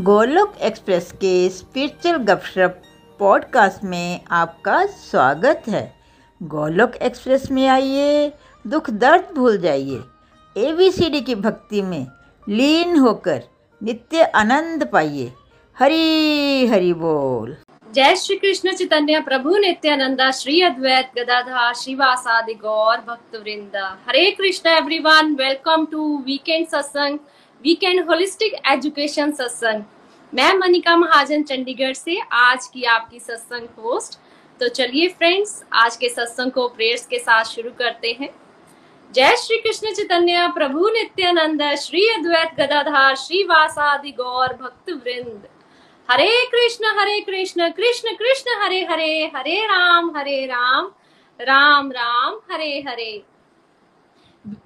Golok express के spiritual गपशप podcast में आपका स्वागत है। गोलोक एक्सप्रेस में आइए, दुख दर्द भूल जाइए। एबीसीडी की भक्ति में लीन होकर नित्य आनंद पाइए। हरी हरी बोल। जय श्री कृष्ण चैतन्य प्रभु नित्यानंदा, श्री अद्वैत गदाधा श्रीवासादि गौर भक्त वृंदा Hare Krishna everyone, welcome to weekend satsang. Weekend holistic education satsang मैं मनिका महाजन, चंडीगढ़ से आज की आपकी सत्संग होस्ट तो चलिए फ्रेंड्स आज के सत्संग को प्रेयर्स के साथ शुरू करते हैं। जय श्री कृष्ण चैतन्य, प्रभु नित्यानंद, श्री अद्वैत गदाधार श्री वासादि गौर भक्त वृंद Hare Krishna Hare Krishna Krishna Krishna, Hare Hare Hare Rama Hare Rama Rama Rama, Hare Hare.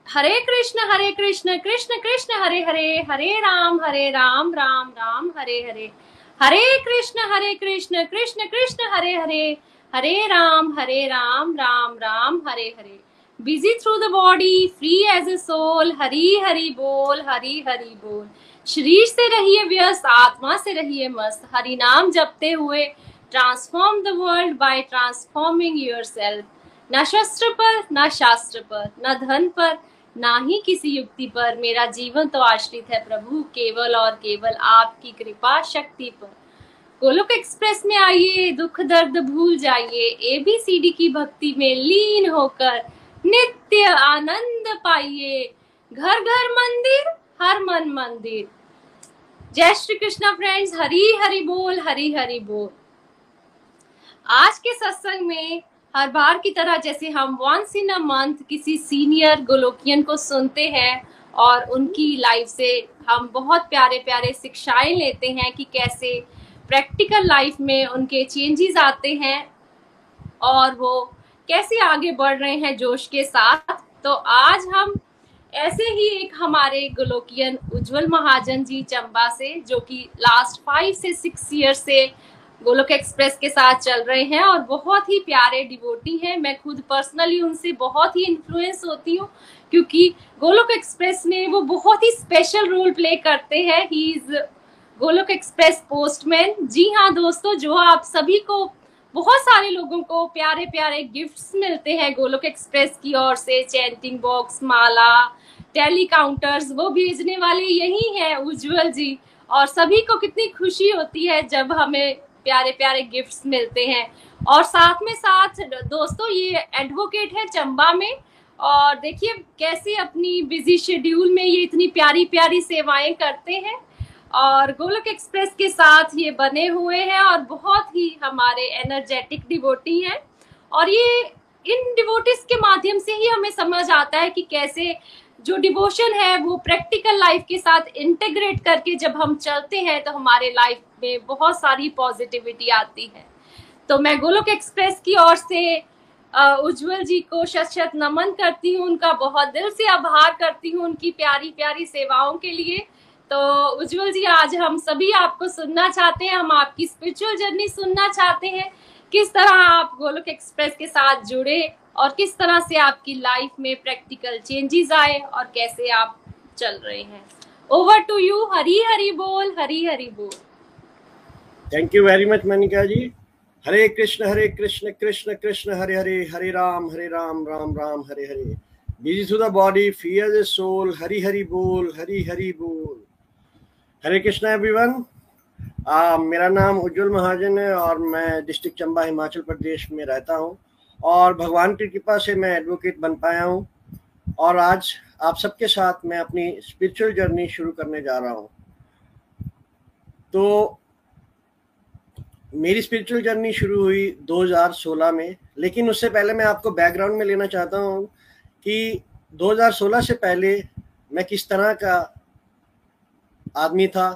Hare Krishna Hare Krishna Krishna Krishna, Hare Hare Hare Rama Hare Rama Rama Rama, Hare Hare. Hare Krishna Hare Krishna Krishna Krishna, Hare Hare. Hare Rama Hare Rama Rama Rama, Hare Hare. Busy through the body free as a soul Hari Hari बोल, हरी हरी बोल। शरीर से रहिए व्यस्त, आत्मा से रहिए मस्त। हरि नाम जपते हुए transform the world by transforming yourself न शस्त्र पर, न शास्त्र पर, न धन पर, ना ही किसी युक्ति पर। मेरा जीवन तो आश्रित है प्रभु, केवल और केवल आपकी कृपा शक्ति पर। गोलोक एक्सप्रेस में आइए, दुख दर्द भूल जाइए। एबीसीडी की भक्ति में लीन होकर नित्य आनंद पाइए। घर घर मंदिर, हर मन मंदिर। जय श्री कृष्णा फ्रेंड्स, हरी हरी बोल, हरी हरी बोल। आज के सत्संग में हर बार की तरह जैसे हम वंस इन अ मंथ किसी सीनियर गोलोकियन को सुनते हैं और उनकी लाइफ से हम बहुत प्यारे प्यारे शिक्षाएँ लेते हैं कि कैसे प्रैक्टिकल लाइफ में उनके चेंजेस आते हैं और वो कैसे आगे बढ़ रहे हैं जोश के साथ। तो आज हम ऐसे ही एक हमारे गोलोकियन उज्जवल महाजन जी चंबा से, जो कि लास्ट फाइव से सिक्स ईयर से गोलोक एक्सप्रेस के साथ चल रहे हैं और बहुत ही प्यारे डिवोटी हैं। मैं खुद पर्सनली उनसे बहुत ही इन्फ्लुएंस होती हूँ, क्योंकि गोलोक एक्सप्रेस में वो बहुत ही स्पेशल रोल प्ले करते हैं। He is Golok express postman जी हाँ दोस्तों, जो आप सभी को बहुत सारे लोगों को प्यारे प्यारे गिफ्ट्स मिलते हैं गोलोक एक्सप्रेस की ओर से। चैंटिंग बॉक्स माला टेली काउंटर्स वो भेजने वाले यही हैं, उज्जवल जी। और सभी को कितनी खुशी होती है जब हमें प्यारे प्यारे गिफ्ट्स मिलते हैं। और साथ में साथ दोस्तों, ये एडवोकेट है चंबा में। और देखिए, कैसे अपनी बिज़ी शेड्यूल में ये इतनी प्यारी प्यारी सेवाएँ करते हैं। और गोलक एक्सप्रेस के साथ ये बने हुए हैं और बहुत ही हमारे एनर्जेटिक डिवोटी हैं। और ये इन डिवोटिस के माध्यम से ही हमें समझ आता है कि कैसे जो डिवोशन है, वो प्रैक्टिकल लाइफ के साथ इंटीग्रेट करके जब हम चलते हैं तो हमारे लाइफ में बहुत सारी पॉजिटिविटी आती है। तो मैं गोलोक एक्सप्रेस की ओर से उज्जवल जी को शत शत नमन करती हूँ, उनका बहुत दिल से आभार करती हूँ, उनकी प्यारी प्यारी सेवाओं के लिए। तो उज्जवल जी, आज हम सभी आपको सुनना चाहते हैं, हम आपकी स्पिरिचुअल जर्नी सुनना चाहते हैं। किस तरह आप गोलोक एक्सप्रेस के साथ जुड़े? और किस तरह से आपकी लाइफ में प्रैक्टिकल चेंजेस आए और कैसे आप चल रहे हैं। Over to you Hari Hari बोल, हरी हरी बोल। Thank you very much Manika ji Hare Krishna Hare Krishna Krishna Krishna Hare Hare Hare Rama Hare Rama Rama Rama Hare Hare busy to the body fear the soul Hari Hari बोल हरी हरी बोल Hare Krishna everyone मेरा नाम उज्जवल महाजन है और मैं district Chamba, Himachal Pradesh में रहता हूँ। और भगवान की कृपा से मैं एडवोकेट बन पाया हूँ। और आज आप सबके साथ मैं अपनी स्पिरिचुअल जर्नी शुरू करने जा रहा हूँ। तो मेरी स्पिरिचुअल जर्नी शुरू हुई 2016 में, लेकिन उससे पहले मैं आपको बैकग्राउंड में लेना चाहता हूँ कि 2016 से पहले मैं किस तरह का आदमी था।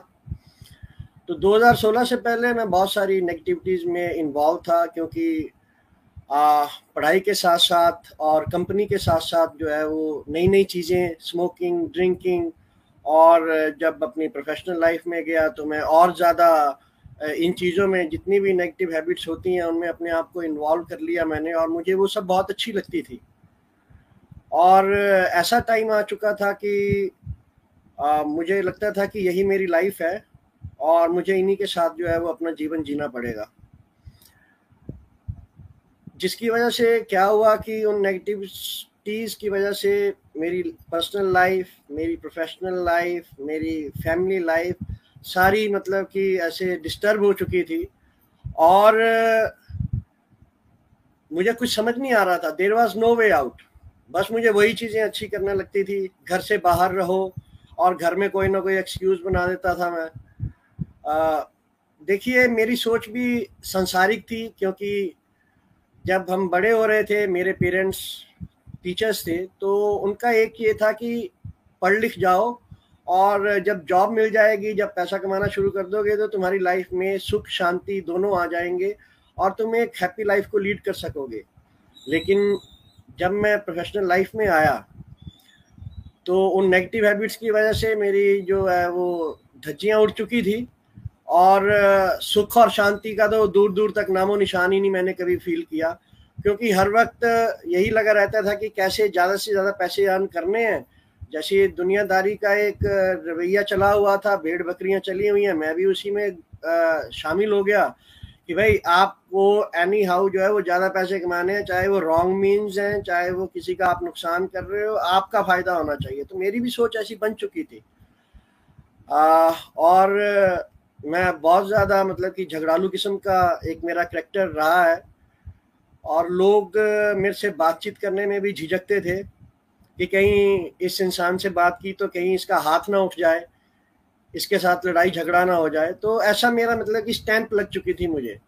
तो 2016 से पहले मैं बहुत सारी नेगेटिविटीज़ में इन्वॉल्व था, क्योंकि पढ़ाई के साथ साथ और कंपनी के साथ साथ जो है वो नई नई चीज़ें स्मोकिंग ड्रिंकिंग और जब अपनी प्रोफेशनल लाइफ में गया तो मैं और ज़्यादा इन चीज़ों में जितनी भी नेगेटिव हैबिट्स होती हैं उनमें अपने आप को इन्वॉल्व कर लिया मैंने और मुझे वो सब बहुत अच्छी लगती थी। और ऐसा टाइम आ चुका था कि आ, मुझे लगता था कि यही मेरी लाइफ है और मुझे इन्हीं के साथ जो है वो अपना जीवन जीना पड़ेगा। जिसकी वजह से क्या हुआ कि उन नेगेटिविटीज़ की वजह से मेरी पर्सनल लाइफ मेरी प्रोफेशनल लाइफ मेरी फैमिली लाइफ सारी मतलब कि ऐसे डिस्टर्ब हो चुकी थी। और, मुझे कुछ समझ नहीं आ रहा था। There was no way out बस मुझे वही चीज़ें अच्छी करने लगती थी। घर से बाहर रहो और घर में कोई ना कोई एक्सक्यूज़ बना देता था मैं। देखिए, मेरी सोच भी संसारिक थी क्योंकि जब हम बड़े हो रहे थे, मेरे पेरेंट्स टीचर्स थे तो उनका एक ये था कि पढ़ लिख जाओ और जब जॉब मिल जाएगी, जब पैसा कमाना शुरू कर दोगे तो तुम्हारी लाइफ में सुख, शांति दोनों आ जाएँगे और तुम एक हैप्पी लाइफ को लीड कर सकोगे। लेकिन जब मैं प्रोफेशनल लाइफ में आया तो उन नेगेटिव हैबिट्स की वजह से मेरी जो है, वो धज्जियाँ उड़ चुकी थी। और सुख और शांति का तो दूर दूर तक नामो निशान ही नहीं मैंने कभी फील किया। क्योंकि हर वक्त यही लगा रहता था कि कैसे ज़्यादा से ज़्यादा पैसे अर्न करने हैं। जैसे दुनियादारी का एक रवैया चला हुआ था भेड़ बकरियाँ चली हुई हैं मैं भी उसी में शामिल हो गया कि भाई आपको एनी हाउ जो है वो ज़्यादा पैसे कमाने हैं चाहे वो रॉन्ग मीन्स हैं चाहे वो किसी का आप नुकसान कर रहे हो आपका फ़ायदा होना चाहिए। तो मेरी भी सोच ऐसी बन चुकी थी। आ, और मैं बहुत ज़्यादा मतलब कि झगड़ालू किस्म का एक मेरा करेक्टर रहा है। और लोग मेरे से बातचीत करने में भी झिझकते थे कि कहीं इस इंसान से बात की तो कहीं इसका हाथ ना उठ जाए, इसके साथ लड़ाई झगड़ा ना हो जाए। तो ऐसा मेरा मतलब कि स्टैंप लग चुकी थी मुझे।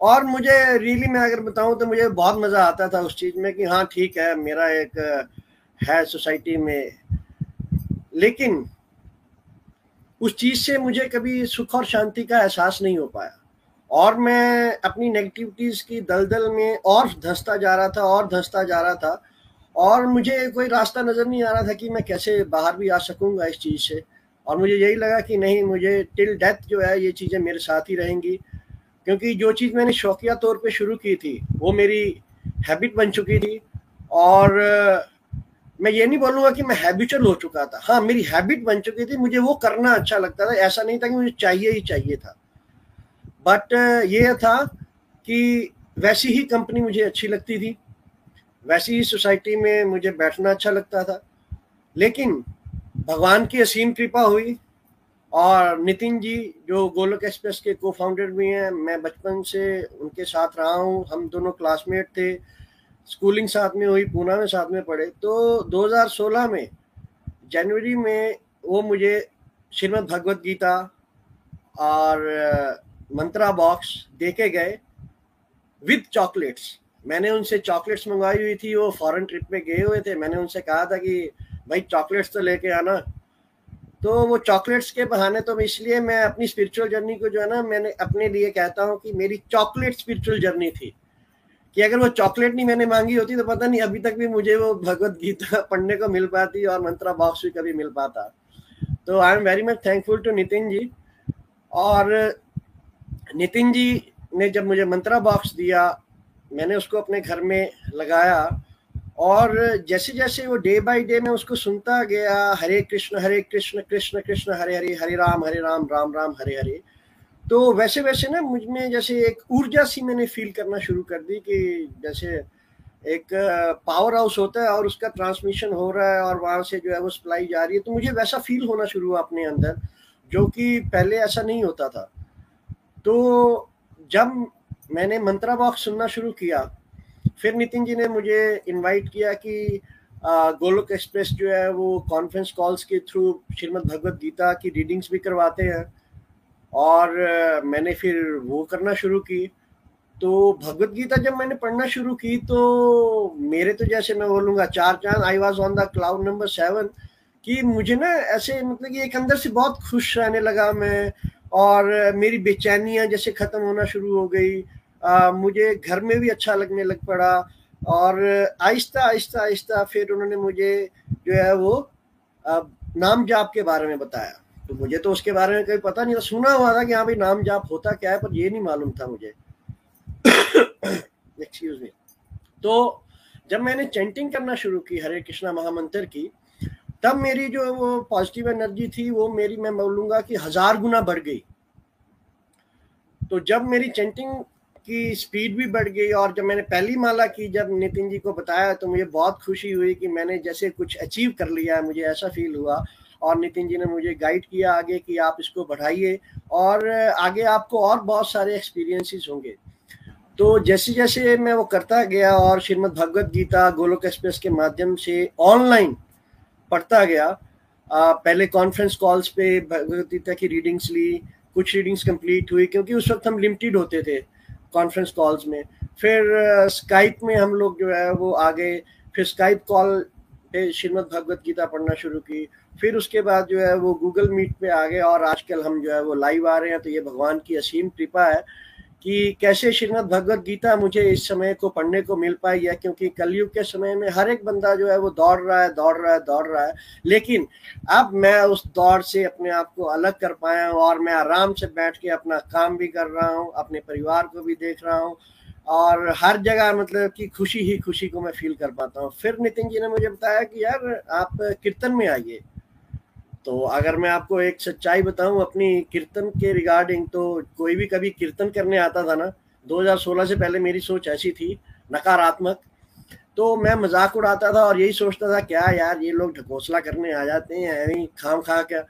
और मुझे रियली मैं अगर बताऊँ तो मुझे बहुत मज़ा आता था उस चीज़ में कि हाँ ठीक है, मेरा एक, है सोसाइटी में। लेकिन उस चीज़ से मुझे कभी सुख और शांति का एहसास नहीं हो पाया। और मैं अपनी नेगेटिविटीज़ की दलदल में और धंसता जा रहा था, और धंसता जा रहा था, और मुझे कोई रास्ता नज़र नहीं आ रहा था कि मैं कैसे बाहर भी आ सकूँगा इस चीज़ से। और मुझे यही लगा कि नहीं, मुझे टिल डेथ जो है, ये चीज़ें मेरे साथ ही रहेंगी। क्योंकि जो चीज़ मैंने शौकिया तौर पे शुरू की थी, वो मेरी हैबिट बन चुकी थी। और मैं ये नहीं बोलूँगा कि मैं हैबिचुअल हो चुका था। हाँ मेरी हैबिट बन चुकी थी, मुझे वो करना अच्छा लगता था। ऐसा नहीं था कि मुझे चाहिए ही चाहिए था। बट ये था कि वैसी ही कंपनी मुझे अच्छी लगती थी। वैसी ही सोसाइटी में मुझे बैठना अच्छा लगता था। लेकिन भगवान की असीम कृपा हुई और नितिन जी, जो गोलक एक्सप्रेस के को फाउंडर भी हैं, मैं बचपन से उनके साथ रहा हूँ। हम दोनों क्लासमेट थे। स्कूलिंग साथ में हुई, पूना में साथ में पढ़े। तो 2016 में, जनवरी में वो मुझे श्रीमद भगवत गीता और मंत्रा बॉक्स दे के गए विद चॉकलेट्स। मैंने उनसे चॉकलेट्स मंगवाई हुई थी, वो फॉरेन ट्रिप में गए हुए थे। मैंने उनसे कहा था कि, भाई, चॉकलेट्स तो लेके आना। तो वो चॉकलेट्स के बहाने तो इसलिए मैं अपनी स्पिरिचुअल जर्नी को जो है ना, मैंने अपने लिए कहता हूँ कि मेरी चॉकलेट स्पिरिचुअल जर्नी थी। कि अगर वो चॉकलेट नहीं मैंने मांगी होती तो पता नहीं अभी तक भी मुझे वो भगवत गीता पढ़ने को मिल पाती और मंत्रा बॉक्स भी कभी मिल पाता। तो I am very much thankful to Nitin ji और नितिन जी ने जब मुझे मंत्रा बॉक्स दिया, मैंने उसको अपने घर में लगाया और जैसे जैसे वो डे बाय डे मैं उसको सुनता गया, हरे कृष्ण हरे कृष्ण कृष्ण कृष्ण, हरे हरे हरे राम हरे राम राम राम, हरे हरे। तो वैसे वैसे ना मुझमें जैसे एक ऊर्जा सी मैंने फील करना शुरू कर दी कि जैसे एक पावर हाउस होता है और उसका ट्रांसमिशन हो रहा है और वहाँ से जो है वो सप्लाई जा रही है तो मुझे वैसा फील होना शुरू हुआ अपने अंदर, जो कि पहले ऐसा नहीं होता था। तो जब मैंने मंत्रा बॉक्स सुनना शुरू किया, फिर नितिन जी ने मुझे इनवाइट किया कि गोलोक एक्सप्रेस जो है वो कॉन्फ्रेंस कॉल्स के थ्रू श्रीमद भगवत गीता की रीडिंग्स भी करवाते हैं। और मैंने फिर वो करना शुरू की। तो भगवत गीता जब मैंने पढ़ना शुरू की तो मेरे तो जैसे मैं बोलूँगा चार चाँद I was on the cloud number seven कि मुझे ना ऐसे मतलब कि एक अंदर से बहुत खुश रहने लगा मैं और मेरी बेचैनियाँ जैसे ख़त्म होना शुरू हो गई। आ, मुझे घर में भी अच्छा लगने लग पड़ा और आहिस्ता आहिस्ता आहिस्ता फिर उन्होंने मुझे जो है वो आ, नाम जाप के बारे में बताया। तो मुझे तो उसके बारे में कभी पता नहीं था। सुना हुआ था कि हाँ भाई नाम जाप होता क्या है, पर ये नहीं मालूम था मुझे। एक्सक्यूज मी तो जब मैंने चैंटिंग करना शुरू की हरे कृष्णा महामंत्र की, तब मेरी जो वो पॉजिटिव एनर्जी थी, वो मेरी मैं बोलूँगा कि हज़ार गुना बढ़ गई। तो जब मेरी चेंटिंग की स्पीड भी बढ़ गई और जब मैंने पहली माला की, जब नितिन जी को बताया तो मुझे बहुत खुशी हुई कि मैंने जैसे कुछ अचीव कर लिया है, मुझे ऐसा फील हुआ। और नितिन जी ने मुझे गाइड किया आगे कि आप इसको बढ़ाइए और आगे आपको और बहुत सारे एक्सपीरियंसेस होंगे। तो जैसे जैसे मैं वो करता गया और श्रीमद भगवत गीता गोलोक एक्सप्रेस के माध्यम से ऑनलाइन पढ़ता गया आ, पहले कॉन्फ्रेंस कॉल्स पे भगवत गीता की रीडिंग्स ली कुछ रीडिंग्स कंप्लीट हुई क्योंकि उस वक्त हम लिमिटेड होते थे कॉन्फ्रेंस कॉल्स में। फिर स्काइप में हम लोग जो है वो आ गए फिर स्काइप कॉल श्रीमद भगवत गीता पढ़ना शुरू की। फिर उसके बाद जो है वो गूगल मीट पे आ गए और आजकल हम जो है वो लाइव आ रहे हैं तो ये भगवान की असीम कृपा है कि कैसे श्रीमद भगवत गीता मुझे इस समय को पढ़ने को मिल पाई है, क्योंकि कलयुग के समय में हर एक बंदा जो है वो दौड़ रहा है, दौड़ रहा है, दौड़ रहा है। लेकिन अब मैं उस दौड़ से अपने आप को अलग कर पाया हूँ और मैं आराम से बैठ के अपना काम भी कर रहा हूँ, अपने परिवार को भी देख रहा हूँ। और हर जगह मतलब कि खुशी ही खुशी को मैं फील कर पाता हूँ। फिर नितिन जी ने मुझे बताया कि यार, आप कीर्तन में आइए। तो अगर मैं आपको एक सच्चाई बताऊँ, अपनी कीर्तन के रिगार्डिंग तो कोई भी कभी कीर्तन करने आता था ना 2016 से पहले मेरी सोच ऐसी थी, नकारात्मक। तो मैं मज़ाक उड़ाता था और यही सोचता था, क्या यार, ये लोग ढकोसला करने आ जाते हैं खाम खा के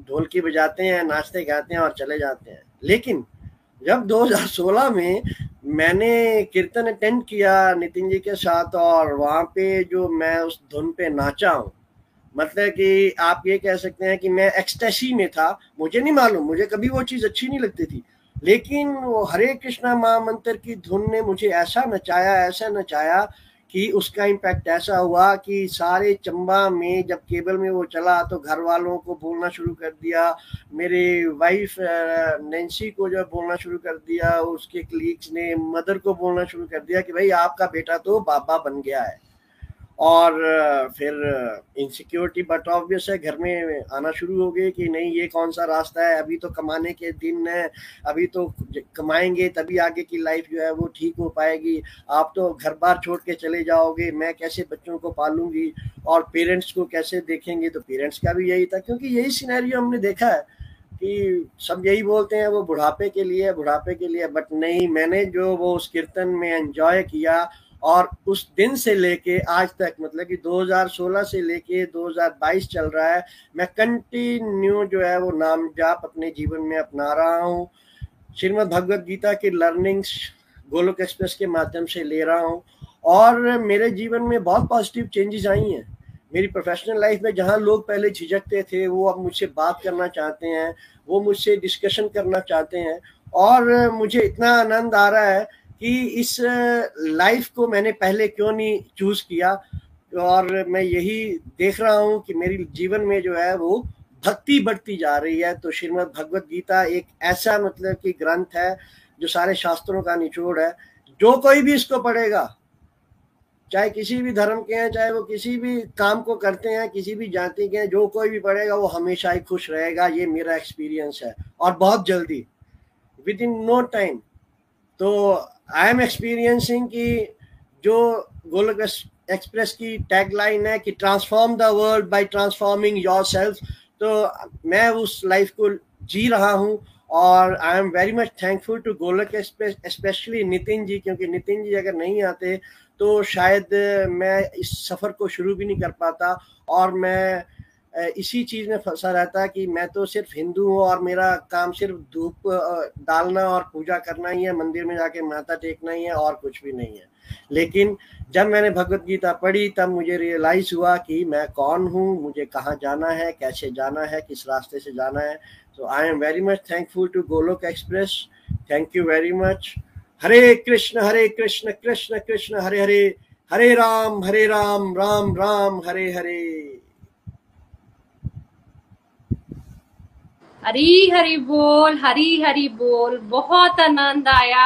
ढोलकी बजाते हैं, नाचते गाते हैं और चले जाते हैं। लेकिन जब 2016 में मैंने कीर्तन अटेंड किया नितिन जी के साथ और वहाँ पे जो मैं उस धुन पे नाचा हूँ मतलब कि आप ये कह सकते हैं कि मैं एक्सटेसी में था। मुझे नहीं मालूम, मुझे कभी वो चीज़ अच्छी नहीं लगती थी। लेकिन वो हरे कृष्णा महामंत्र की धुन ने मुझे ऐसा नचाया ऐसा नचाया कि उसका इम्पैक्ट ऐसा हुआ कि सारे चंबा में जब केबल में वो चला तो घर वालों को बोलना शुरू कर दिया। मेरे वाइफ नैन्सी को जब बोलना शुरू कर दिया। उसके क्लीग्स ने मदर को बोलना शुरू कर दिया कि भाई आपका बेटा तो बाबा बन गया है। और फिर इनसिक्योरिटी बट ऑब्वियस है, घर में आना शुरू हो गए कि नहीं, ये कौन सा रास्ता है? अभी तो कमाने के दिन है, अभी तो कमाएँगे तभी आगे की लाइफ जो है वो ठीक हो पाएगी। आप तो घर बार छोड़ के चले जाओगे, मैं कैसे बच्चों को पालूँगी और पेरेंट्स को कैसे देखेंगे? तो पेरेंट्स का भी यही था, क्योंकि यही सिनेरियो हमने देखा है कि सब यही बोलते हैं, वो बुढ़ापे के लिए बुढ़ापे के लिए बट नहीं, मैंने जो वो उस कीर्तन में एंजॉय किया और उस दिन से लेके आज तक मतलब कि 2016 से लेके 2022 चल रहा है। मैं कंटिन्यू जो है वो नाम जाप अपने जीवन में अपना रहा हूँ। श्रीमद भगवत गीता की लर्निंग्स गोलोक एक्सप्रेस के माध्यम से ले रहा हूँ। और मेरे जीवन में बहुत पॉजिटिव चेंजेस आई हैं। मेरी प्रोफेशनल लाइफ में जहाँ लोग पहले झिझकते थे, वो अब मुझसे बात करना चाहते हैं, वो मुझसे डिस्कशन करना चाहते हैं। और मुझे इतना आनंद आ रहा है कि इस लाइफ को मैंने पहले क्यों नहीं चूज़ किया? और मैं यही देख रहा हूँ कि मेरी जीवन में जो है वो भक्ति बढ़ती जा रही है। तो श्रीमद भगवत गीता एक ऐसा मतलब कि ग्रंथ है जो सारे शास्त्रों का निचोड़ है। जो कोई भी इसको पढ़ेगा, चाहे किसी भी धर्म के हैं, चाहे वो किसी भी काम को करते हैं, किसी भी जाति के हैं, जो कोई भी पढ़ेगा, वो हमेशा ही खुश रहेगा। ये मेरा एक्सपीरियंस है। और बहुत जल्दी विद इन नो टाइम तो आई एम एक्सपीरियंसिंग कि जो गोलक एक्सप्रेस की टैगलाइन है कि transform the world by transforming yourself तो मैं उस लाइफ को जी रहा हूँ और I am very much thankful to Golok express specially Nitin ji, क्योंकि नितिन जी अगर नहीं आते तो शायद मैं इस सफ़र को शुरू भी नहीं कर पाता और मैं इसी चीज़ में फंसा रहता है कि मैं तो सिर्फ़ हिंदू हूँ और मेरा काम सिर्फ़ धूप डालना और पूजा करना ही है, मंदिर में जाके माथा टेकना ही है और कुछ भी नहीं है। लेकिन जब मैंने भगवत गीता पढ़ी, तब मुझे रियलाइज़ हुआ कि मैं कौन हूँ, मुझे कहाँ जाना है, कैसे जाना है, किस रास्ते से जाना है। तो I am very much thankful to Golok express thank you very much Hare Krishna Hare Krishna Krishna Krishna, Hare Hare. Hare Rama Hare Rama Rama Rama, Hare Hare. Hari Hari बोल हरी हरी बोल। बहुत आनंद आया।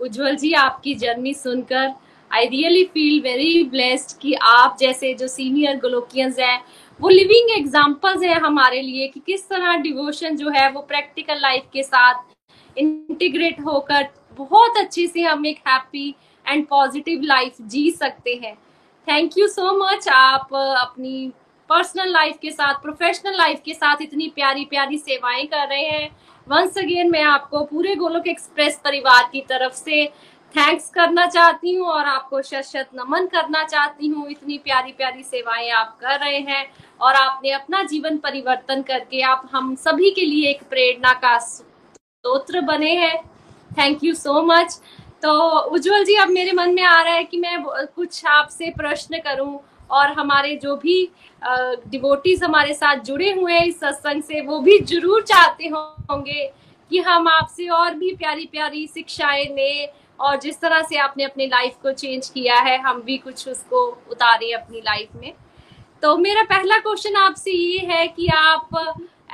उज्जवल जी, आपकी जर्नी सुनकर। I really feel very blessed कि आप जैसे जो सीनियर ग्लोकियंस हैं, वो लिविंग एग्जांपल्स हैं हमारे लिए कि किस तरह डिवोशन जो है वो प्रैक्टिकल लाइफ के साथ इंटीग्रेट होकर बहुत अच्छे से हम एक हैप्पी एंड पॉजिटिव लाइफ जी सकते हैं। थैंक यू सो मच आप, अपनी पर्सनल लाइफ के साथ प्रोफेशनल लाइफ के साथ इतनी प्यारी प्यारी सेवाएँ कर रहे हैं। वंस अगेन मैं आपको पूरे गोलोक एक्सप्रेस परिवार की तरफ़ से थैंक्स करना चाहती हूँ और आपको शत शत नमन करना चाहती हूँ। इतनी प्यारी प्यारी सेवाएँ आप कर रहे हैं और आपने अपना जीवन परिवर्तन करके आप हम सभी के लिए एक प्रेरणा का स्त्रोत्र बने हैं। थैंक यू सो मच तो उज्जवल जी, अब मेरे मन में आ रहा है कि मैं कुछ आपसे प्रश्न करूँ और हमारे जो भी डिवोटीज हमारे साथ जुड़े हुए हैं इस सत्संग से, वो भी ज़रूर चाहते होंगे कि हम आपसे और भी प्यारी प्यारी शिक्षाएँ लें और जिस तरह से आपने अपनी लाइफ को चेंज किया है, हम भी कुछ उसको उतारे अपनी लाइफ में। तो मेरा पहला क्वेश्चन आपसे ये है कि आप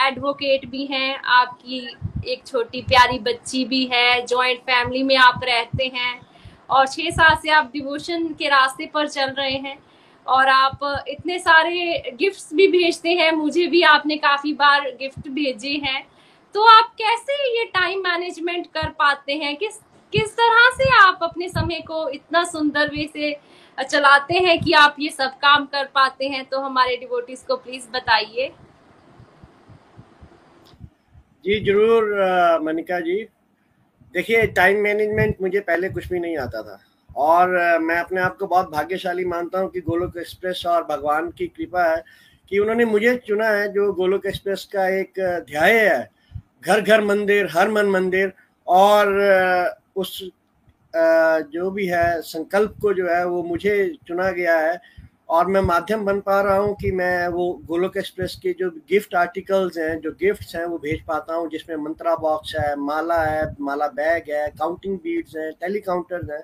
एडवोकेट भी हैं, आपकी एक छोटी प्यारी बच्ची भी है जॉइंट फैमिली में आप रहते हैं और छह साल से आप डिवोशन के रास्ते पर चल रहे हैं। और आप इतने सारे गिफ्ट्स भी भेजते हैं, मुझे भी आपने काफ़ी बार गिफ्ट भेजे हैं। तो आप कैसे ये टाइम मैनेजमेंट कर पाते हैं? किस किस तरह से आप अपने समय को इतना सुंदर वे से चलाते हैं कि आप ये सब काम कर पाते हैं? तो हमारे डिवोटीज को प्लीज़ बताइए। जी, ज़रूर मनिका जी। देखिए टाइम मैनेजमेंट मुझे पहले कुछ भी नहीं आता था। और मैं अपने आप को बहुत भाग्यशाली मानता हूँ कि गोलोक एक्सप्रेस और भगवान की कृपा है कि उन्होंने मुझे चुना है, जो गोलोक एक्सप्रेस का एक ध्याय है। घर घर मंदिर, हर मन मंदिर और उस जो भी है, संकल्प को जो है, वो मुझे चुना गया है और मैं माध्यम बन पा रहा हूँ कि मैं वो गोलोक एक्सप्रेस के जो गिफ्ट आर्टिकल्स हैं, जो गिफ्ट्स हैं, वो भेज पाता हूँ, जिसमें मंत्रा बॉक्स है, माला है, माला बैग है, काउंटिंग बीड्स हैं, टेलीकाउंटर्स हैं।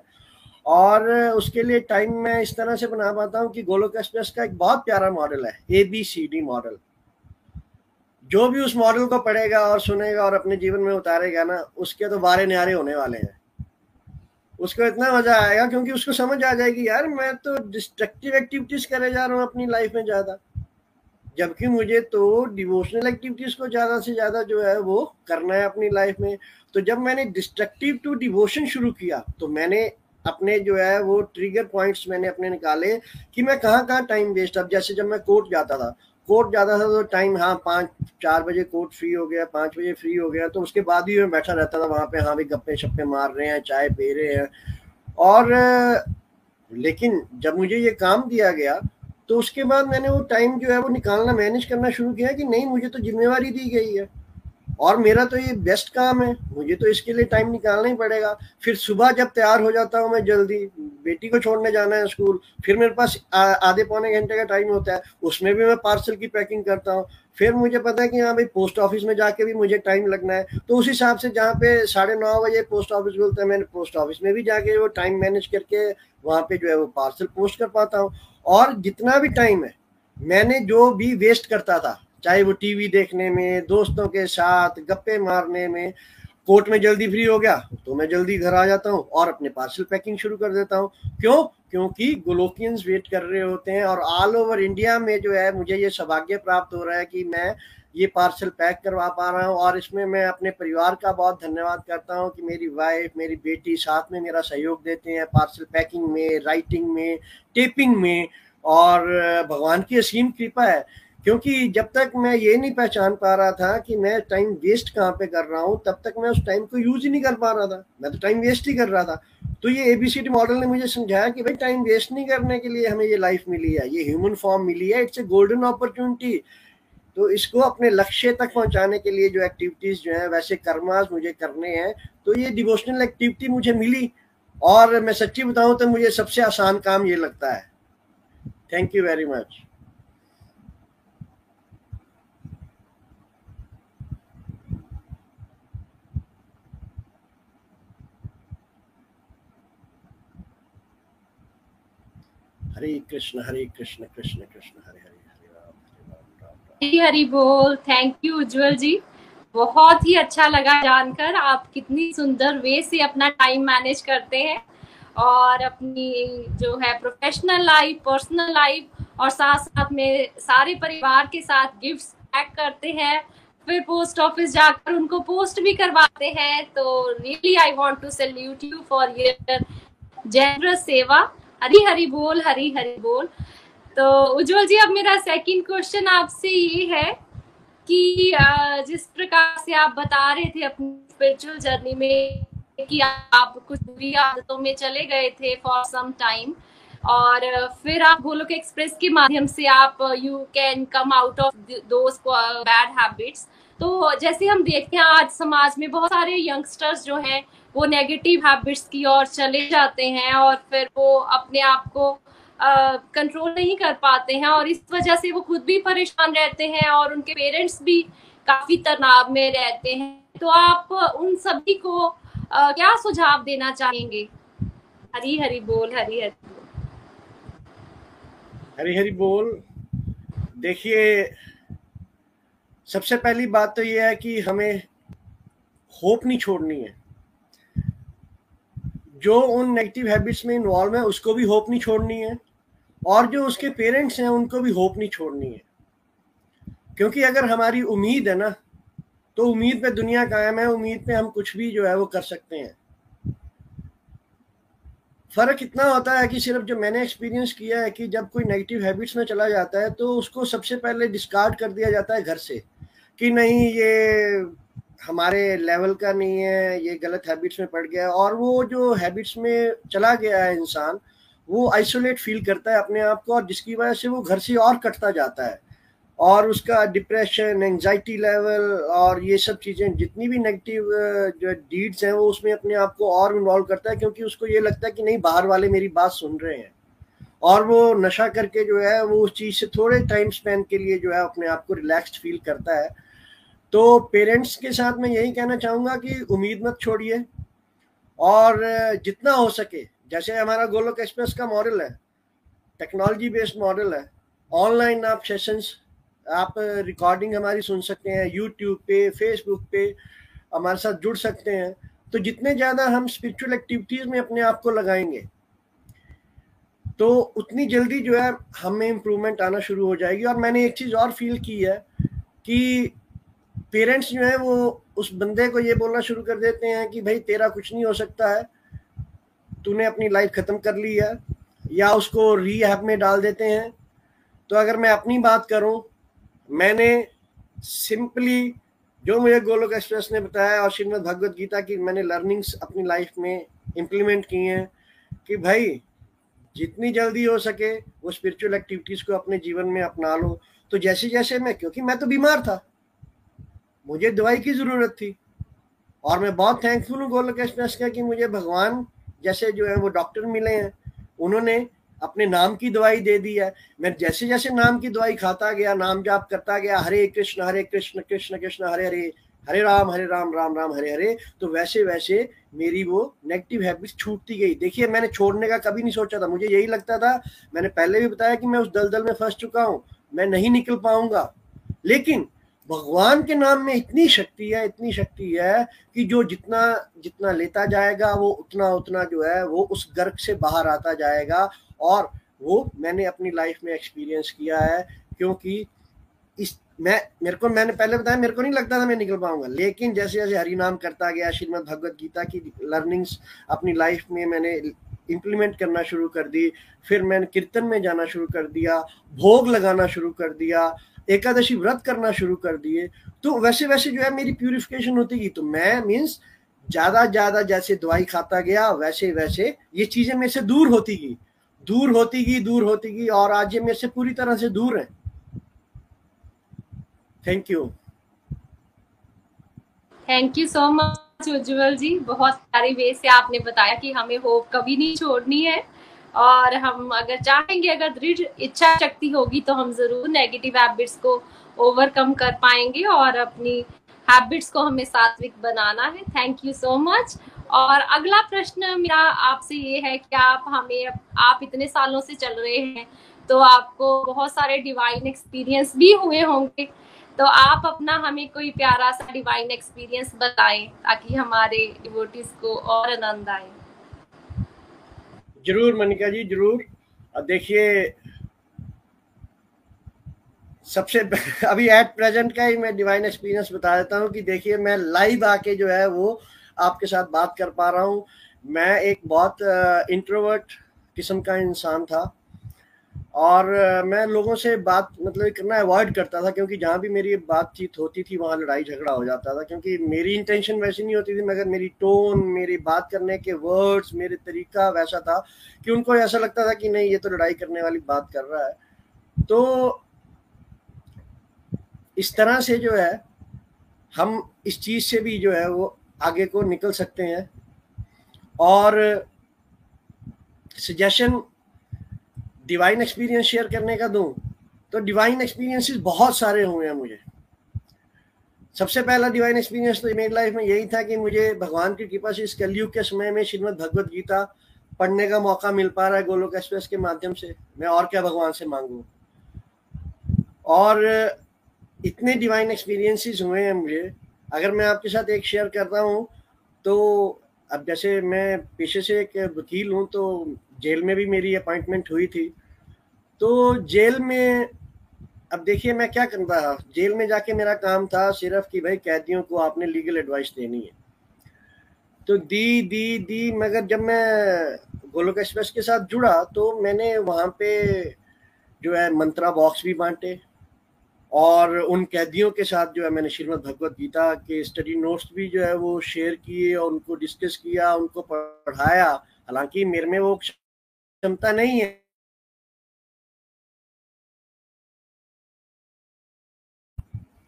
और उसके लिए टाइम मैं इस तरह से बना पाता हूँ कि गोलोक एक्सप्रेस का एक बहुत प्यारा मॉडल है A B C D model जो भी उस मॉडल को पढ़ेगा और सुनेगा और अपने जीवन में उतारेगा ना, उसके तो बारे न्यारे होने वाले हैं। उसको इतना मज़ा आएगा क्योंकि उसको समझ आ जाएगी, यार, मैं तो डिस्ट्रक्टिव एक्टिविटीज़ करे जा रहा हूँ अपनी लाइफ में ज़्यादा। जबकि मुझे तो डिवोशनल एक्टिविटीज़ को ज़्यादा से ज़्यादा जो है वो करना है अपनी लाइफ में। तो जब मैंने डिस्ट्रक्टिव टू डिवोशन शुरू किया तो मैंने अपने जो है वो ट्रिगर पॉइंट्स मैंने अपने निकाले कि मैं कहाँ कहाँ टाइम वेस्ट अब जैसे जब मैं कोर्ट जाता था कोर्ट जाता था तो टाइम हाँ पाँच, चार बजे कोर्ट फ्री हो गया, पाँच बजे फ्री हो गया तो उसके बाद ही मैं बैठा रहता था वहाँ पे हाँ भी गप्पे शप्पे मार रहे हैं, चाय पी रहे हैं। और, लेकिन जब मुझे ये काम दिया गया तो उसके बाद मैंने वो टाइम जो है वो निकालना मैनेज करना शुरू किया कि नहीं, मुझे तो जिम्मेवारी दी गई है। और मेरा तो ये बेस्ट काम है। मुझे तो इसके लिए टाइम निकालना ही पड़ेगा। फिर सुबह जब तैयार हो जाता हूँ मैं जल्दी, बेटी को छोड़ने जाना है स्कूल फिर मेरे पास आधे पौने घंटे का टाइम होता है, उसमें भी मैं पार्सल की पैकिंग करता हूँ। फिर मुझे पता है कि हाँ भाई पोस्ट ऑफ़िस में जाके भी मुझे टाइम लगना है। तो उस हिसाब से जहाँ पे साढ़े नौ बजे पोस्ट ऑफ़िस बोलता है, मैंने पोस्ट ऑफ़िस में भी जाके वो टाइम मैनेज करके वहाँ पे जो है वो पार्सल पोस्ट कर पाता हूँ। और जितना भी टाइम है, मैंने जो भी वेस्ट करता था चाहे वो टीवी देखने में, दोस्तों के साथ गप्पे मारने में, कोर्ट में जल्दी फ्री हो गया तो मैं जल्दी घर आ जाता हूँ और अपने पार्सल पैकिंग शुरू कर देता हूँ। क्यों? क्योंकि गोलोकियंस वेट कर रहे होते हैं और ऑल ओवर इंडिया में जो है मुझे ये सौभाग्य प्राप्त हो रहा है कि मैं ये पार्सल पैक करवा पा रहा हूँ और इसमें मैं अपने परिवार का बहुत धन्यवाद करता हूँ कि मेरी वाइफ मेरी बेटी साथ में मेरा सहयोग देते हैं पार्सल पैकिंग में राइटिंग में टेपिंग में और भगवान की असीम कृपा है। क्योंकि जब तक मैं ये नहीं पहचान पा रहा था कि मैं टाइम वेस्ट कहाँ पे कर रहा हूँ, तब तक मैं उस टाइम को यूज़ ही नहीं कर पा रहा था। मैं तो टाइम वेस्ट ही कर रहा था। तो ये एबीसीडी मॉडल ने मुझे समझाया कि भाई टाइम वेस्ट नहीं करने के लिए हमें ये लाइफ मिली है, ये ह्यूमन फॉर्म मिली है इट्स ए गोल्डन अपॉर्चुनिटी तो इसको अपने लक्ष्य तक पहुँचाने के लिए जो एक्टिविटीज़ जो है, वैसे कर्मास मुझे करने हैं तो ये डिवोशनल एक्टिविटी मुझे मिली। और मैं सच्ची बताऊँ तो मुझे सबसे आसान काम ये लगता है। Thank you very much Hare Krishna Hare Krishna Krishna Krishna, Hare Hare Hare Rama, Hare Hari बोल। Thank you Ujjwal ji. बहुत ही अच्छा लगा जानकर। आप कितनी सुंदर वे से अपना टाइम मैनेज करते हैं और अपनी जो है प्रोफेशनल लाइफ पर्सनल लाइफ और साथ साथ में सारे परिवार के साथ गिफ्ट्स पैक करते हैं। फिर पोस्ट ऑफ़िस जाकर उनको पोस्ट भी करवाते हैं। तो really I want to salute you for your generous seva. Hari Hari बोल, हरी हरी बोल। तो उज्जवल जी, अब मेरा सेकंड क्वेश्चन आपसे ये है कि जिस प्रकार से आप बता रहे थे अपनी स्पिरिचुअल जर्नी में कि आप कुछ बुरी आदतों में चले गए थे फॉर सम टाइम और फिर आप गोलोक एक्सप्रेस के माध्यम से आप you can come out of bad habits तो जैसे हम देखते हैं आज समाज में बहुत सारे यंगस्टर्स जो हैं वो नेगेटिव हैबिट्स की ओर चले जाते हैं और फिर वो अपने आप को कंट्रोल नहीं कर पाते हैं और इस वजह से वो खुद भी परेशान रहते हैं और उनके पेरेंट्स भी काफ़ी तनाव में रहते हैं। तो आप उन सभी को uh, क्या सुझाव देना चाहेंगे? हरी हरी बोल हरी हरी बोल। हरी हरी बोल। देखिए सबसे पहली बात तो यह है कि हमें होप नहीं छोड़नी है। जो उन नेगेटिव हैबिट्स में इन्वॉल्व है, उसको भी होप नहीं छोड़नी है, और जो उसके पेरेंट्स हैं, उनको भी होप नहीं छोड़नी है। क्योंकि अगर हमारी उम्मीद है ना तो उम्मीद पे दुनिया कायम है, उम्मीद पे हम कुछ भी जो है वो कर सकते हैं। फ़र्क इतना होता है कि सिर्फ़ जो मैंने एक्सपीरियंस किया है कि जब कोई नेगेटिव हैबिट्स में चला जाता है तो उसको सबसे पहले डिस्कार्ड कर दिया जाता है घर से। कि नहीं, ये हमारे लेवल का नहीं है, ये गलत हैबिट्स में पड़ गया है और वो जो हैबिट्स में चला गया है इंसान, वो आइसोलेट फील करता है अपने आप को और जिसकी वजह से वो घर से और कटता जाता है। और उसका डिप्रेशन एंजाइटी लेवल और ये सब चीज़ें, जितनी भी नेगेटिव जो डीड्स हैं, वो उसमें अपने आप को और इन्वॉल्व करता है क्योंकि उसको ये लगता है कि नहीं, बाहर वाले मेरी बात सुन रहे हैं। और वो नशा करके जो है, वो उस चीज़ से थोड़े टाइम स्पेंड के लिए जो है अपने आप को रिलैक्स्ड फील करता है। तो पेरेंट्स के साथ मैं यही कहना चाहूँगा कि उम्मीद मत छोड़िए। और जितना हो सके, जैसे हमारा गोलोक एक्सप्रेस का मॉडल है, टेक्नोलॉजी बेस्ड मॉडल है, ऑनलाइन आप सेशंस, आप रिकॉर्डिंग हमारी सुन सकते हैं, यूट्यूब पे, फेसबुक पे हमारे साथ जुड़ सकते हैं। तो जितने ज़्यादा हम स्पिरिचुअल एक्टिविटीज़ में अपने आप को लगाएँगे तो उतनी जल्दी जो है हमें इम्प्रूवमेंट आना शुरू हो जाएगी। और मैंने एक चीज़ और फील की है कि पेरेंट्स जो है वो उस बंदे को ये बोलना शुरू कर देते हैं कि भाई, तेरा कुछ नहीं हो सकता है। तूने अपनी लाइफ ख़त्म कर ली है, या उसको रीहैब में डाल देते हैं। तो अगर मैं अपनी बात करूँ, मैंने सिंपली जो मुझे गोलोक एक्सप्रेस ने बताया और श्रीमद भगवत गीता की, मैंने लर्निंग्स अपनी लाइफ में इम्प्लीमेंट की हैं कि भाई, जितनी जल्दी हो सके वो स्पिरिचुअल एक्टिविटीज़ को अपने जीवन में अपना लो। तो जैसे जैसे मैं, क्योंकि मैं तो बीमार था मुझे दवाई की ज़रूरत थी। और मैं बहुत थैंकफुल हूँ गोलोक एक्सप्रेस का कि मुझे भगवान जैसे जो है वो डॉक्टर मिले हैं। उन्होंने अपने नाम की दवाई दे दी है। मैं जैसे जैसे नाम की दवाई खाता गया, नाम जाप करता गया, हरे कृष्ण हरे कृष्ण कृष्ण कृष्ण, हरे हरे हरे राम हरे राम राम राम, हरे हरे तो वैसे वैसे मेरी वो नेगेटिव हैबिट्स छूटती गई। देखिए, मैंने छोड़ने का कभी नहीं सोचा था। मुझे यही लगता था, मैंने पहले भी बताया कि मैं उस दलदल में फंस चुका हूँ। मैं नहीं निकल पाऊँगा। लेकिन भगवान के नाम में इतनी शक्ति है, इतनी शक्ति है कि जो जितना जितना लेता जाएगा, वो उतना उतना जो है, वो उस गर्क से बाहर आता जाएगा। और वो मैंने अपनी लाइफ में एक्सपीरियंस किया है, क्योंकि इस, मैं, मेरे को, मैंने पहले बताया, मेरे को नहीं लगता था मैं निकल पाऊँगा। लेकिन जैसे जैसे हरि नाम करता गया, श्रीमद भगवत गीता की लर्निंग्स अपनी लाइफ में मैंने इम्प्लीमेंट करना शुरू कर दी, फिर मैंने कीर्तन में जाना शुरू कर दिया, भोग लगाना शुरू कर दिया एकादशी व्रत करना शुरू कर दिए तो वैसे वैसे जो है मेरी प्यूरिफिकेशन होती गई। तो मैं मीन्स ज़्यादा ज़्यादा जैसे दवाई खाता गया, वैसे वैसे ये चीज़ें मेरे से दूर होती गई। दूर होती गई, दूर होती गई और आज ये मेरे से पूरी तरह से दूर है। Thank you thank you so much Ujjwal ji. बहुत सारी वे से आपने बताया कि हमें होप कभी नहीं छोड़नी है। और हम अगर चाहेंगे, अगर दृढ़ इच्छा शक्ति होगी तो हम ज़रूर नेगेटिव हैबिट्स को ओवरकम कर पाएँगे और अपनी हैबिट्स को हमें सात्विक बनाना है। थैंक यू सो मच और अगला प्रश्न मेरा आपसे ये है कि आप हमें, आप इतने सालों से चल रहे हैं तो आपको बहुत सारे डिवाइन एक्सपीरियंस भी हुए होंगे। तो आप अपना हमें कोई प्यारा सा डिवाइन एक्सपीरियंस बताएँ, ताकि हमारे डिवोटीज को और आनंद आए। ज़रूर, मनिका जी, ज़रूर। देखिए, सबसे अभी एट प्रेजेंट का ही मैं डिवाइन एक्सपीरियंस बता देता हूँ कि देखिए, मैं लाइव आके जो है वो आपके साथ बात कर पा रहा हूँ। मैं एक बहुत इंट्रोवर्ट किस्म का इंसान था। और मैं लोगों से बात मतलब करना अवॉइड करता था क्योंकि जहाँ भी मेरी बातचीत होती थी, वहाँ लड़ाई झगड़ा हो जाता था। क्योंकि मेरी इंटेंशन वैसी नहीं होती थी, मगर मेरी टोन मेरी बात करने के वर्ड्स मेरे तरीका वैसा था कि उनको ऐसा लगता था कि नहीं, ये तो लड़ाई करने वाली बात कर रहा है। तो इस तरह से जो है, हम इस चीज़ से भी जो है, वो आगे को निकल सकते हैं। और सजेशन डिवाइन एक्सपीरियंस शेयर करने का दूँ तो डिवाइन एक्सपीरियंसेस बहुत सारे हुए हैं मुझे। सबसे पहला डिवाइन एक्सपीरियंस तो मेरी लाइफ में यही था कि मुझे भगवान की कृपा से इस कलयुग के समय में श्रीमद भगवत गीता पढ़ने का मौका मिल पा रहा है गोलोक एक्सप्रेस के माध्यम से। मैं और क्या भगवान से मांगू? और इतने डिवाइन एक्सपीरियंसेस हुए हैं मुझे। अगर मैं आपके साथ एक शेयर करता हूँ तो अब जैसे मैं पेशे से एक वकील हूँ तो जेल में भी मेरी अपॉइंटमेंट हुई थी। तो जेल में, अब देखिए मैं क्या करता था जेल में जाके मेरा काम था सिर्फ़ कि भाई कैदियों को आपने लीगल एडवाइस देनी है। तो दी दी दी, मगर जब मैं गोलोक एक्सप्रेस के साथ जुड़ा तो मैंने वहाँ पे जो है मंत्रा बॉक्स भी बांटे और उन कैदियों के साथ जो है मैंने श्रीमद भगवत गीता के स्टडी नोट्स भी जो है वो शेयर किए और उनको डिस्कस किया, उनको पढ़ाया। हालाँकि मेरे में वो क्षमता नहीं है।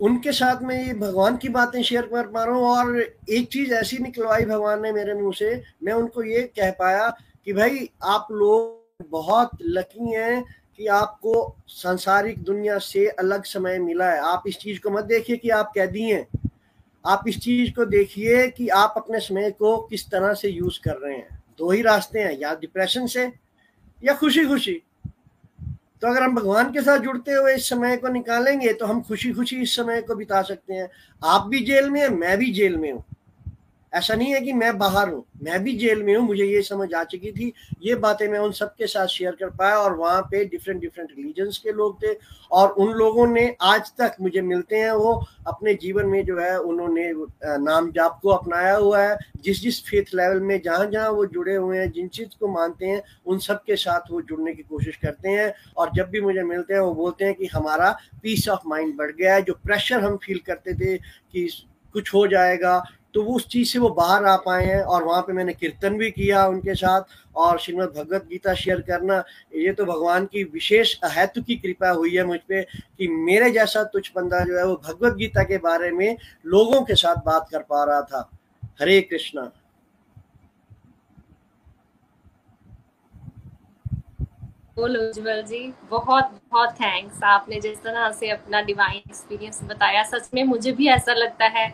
उनके साथ में ये भगवान की बातें शेयर कर पा रहा हूँ और एक चीज़ ऐसी निकलवाई भगवान ने मेरे मुँह से, मैं उनको ये कह पाया कि भाई आप लोग बहुत लकी हैं कि आपको सांसारिक दुनिया से अलग समय मिला है। आप इस चीज़ को मत देखिए कि आप कैदी हैं। आप इस चीज़ को देखिए कि आप अपने समय को किस तरह से यूज़ कर रहे हैं। दो ही रास्ते हैं, या डिप्रेशन से या खुशी खुशी तो अगर हम भगवान के साथ जुड़ते हुए इस समय को निकालेंगे तो हम खुशी खुशी इस समय को बिता सकते हैं। आप भी जेल में हैं, मैं भी जेल में हूँ। ऐसा नहीं है कि मैं बाहर हूँ, मैं भी जेल में हूँ, मुझे ये समझ आ चुकी थी, ये बातें मैं उन सबके साथ शेयर कर पाया और वहाँ पे डिफरेंट डिफरेंट रिलीजन्स के लोग थे और उन लोगों ने आज तक मुझे मिलते हैं, वो अपने जीवन में जो है उन्होंने नाम जाप को अपनाया हुआ है, जिस जिस फेथ लेवल में जहाँ जहाँ वो जुड़े हुए हैं, जिन चीज़ को मानते हैं, उन सब के साथ वो जुड़ने की कोशिश करते हैं और जब भी मुझे मिलते हैं, वो बोलते हैं कि हमारा पीस ऑफ़ माइंड बढ़ गया है, जो प्रेशर हम फील करते थे कि कुछ हो जाएगा तो वो उस चीज़ से वो बाहर आ पाए हैं और वहाँ पे मैंने कीर्तन भी किया उनके साथ और श्रीमद भगवत गीता शेयर करना, ये तो भगवान की विशेष अहत्व की कृपा हुई है मुझ पर कि मेरे जैसा तुझ बंदा जो है वो भगवत गीता के बारे में लोगों के साथ बात कर पा रहा था। हरे कृष्णा। बोलो उज्जवल जी, बहुत बहुत थैंक्स आपने जिस तरह से अपना डिवाइन एक्सपीरियंस बताया, सच में मुझे भी ऐसा लगता है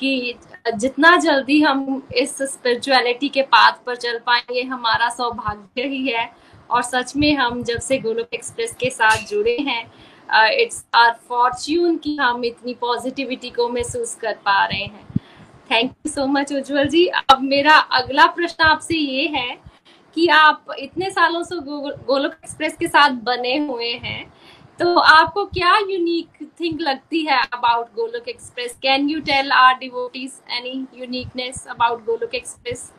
कि जितना जल्दी हम इस स्पिरिचुअलिटी के पाथ पर चल पाएँगे हमारा सौभाग्य ही है। और सच में हम जब से गोलोक एक्सप्रेस के साथ जुड़े हैं इट्स आर फॉर्च्यून कि हम इतनी पॉजिटिविटी को महसूस कर पा रहे हैं। Thank you so much Ujjwal ji. अब मेरा अगला प्रश्न आपसे ये है कि आप इतने सालों से गोलोक एक्सप्रेस के साथ बने हुए हैं तो आपको क्या यूनिक थिंग लगती है about Golok express can you tell our devotees any uniqueness about Golok express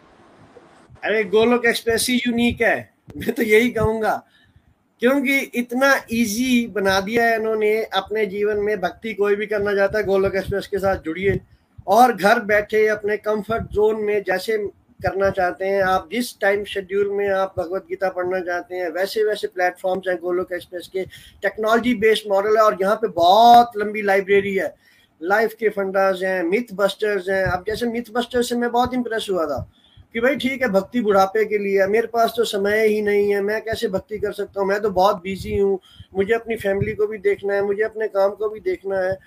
अरे गोलोक एक्सप्रेस ही यूनिक है। मैं तो यही कहूँगा। क्योंकि इतना इजी बना दिया है इन्होंने, अपने जीवन में भक्ति कोई भी करना चाहता है गोलोक एक्सप्रेस के साथ जुड़िए। और घर बैठे अपने कंफर्ट जोन में, जैसे करना चाहते हैं। आप जिस टाइम शेड्यूल में आप भगवत गीता पढ़ना चाहते हैं, वैसे वैसे प्लेटफॉर्म्स हैं गोलोक एक्सप्रेस के। टेक्नोलॉजी बेस्ड मॉडल है और यहाँ पे बहुत लंबी लाइब्रेरी है। लाइफ के फंडाज हैं मिथ बस्टर्स हैं। अब जैसे मिथ बस्टर्स से मैं बहुत इंप्रेस हुआ था कि भाई ठीक है, भक्ति बुढ़ापे के लिए मेरे पास तो समय ही नहीं है। मैं कैसे भक्ति कर सकता हूँ? मैं तो बहुत बिज़ी हूँ। मुझे अपनी फैमिली को भी देखना है, मुझे अपने काम को भी देखना है।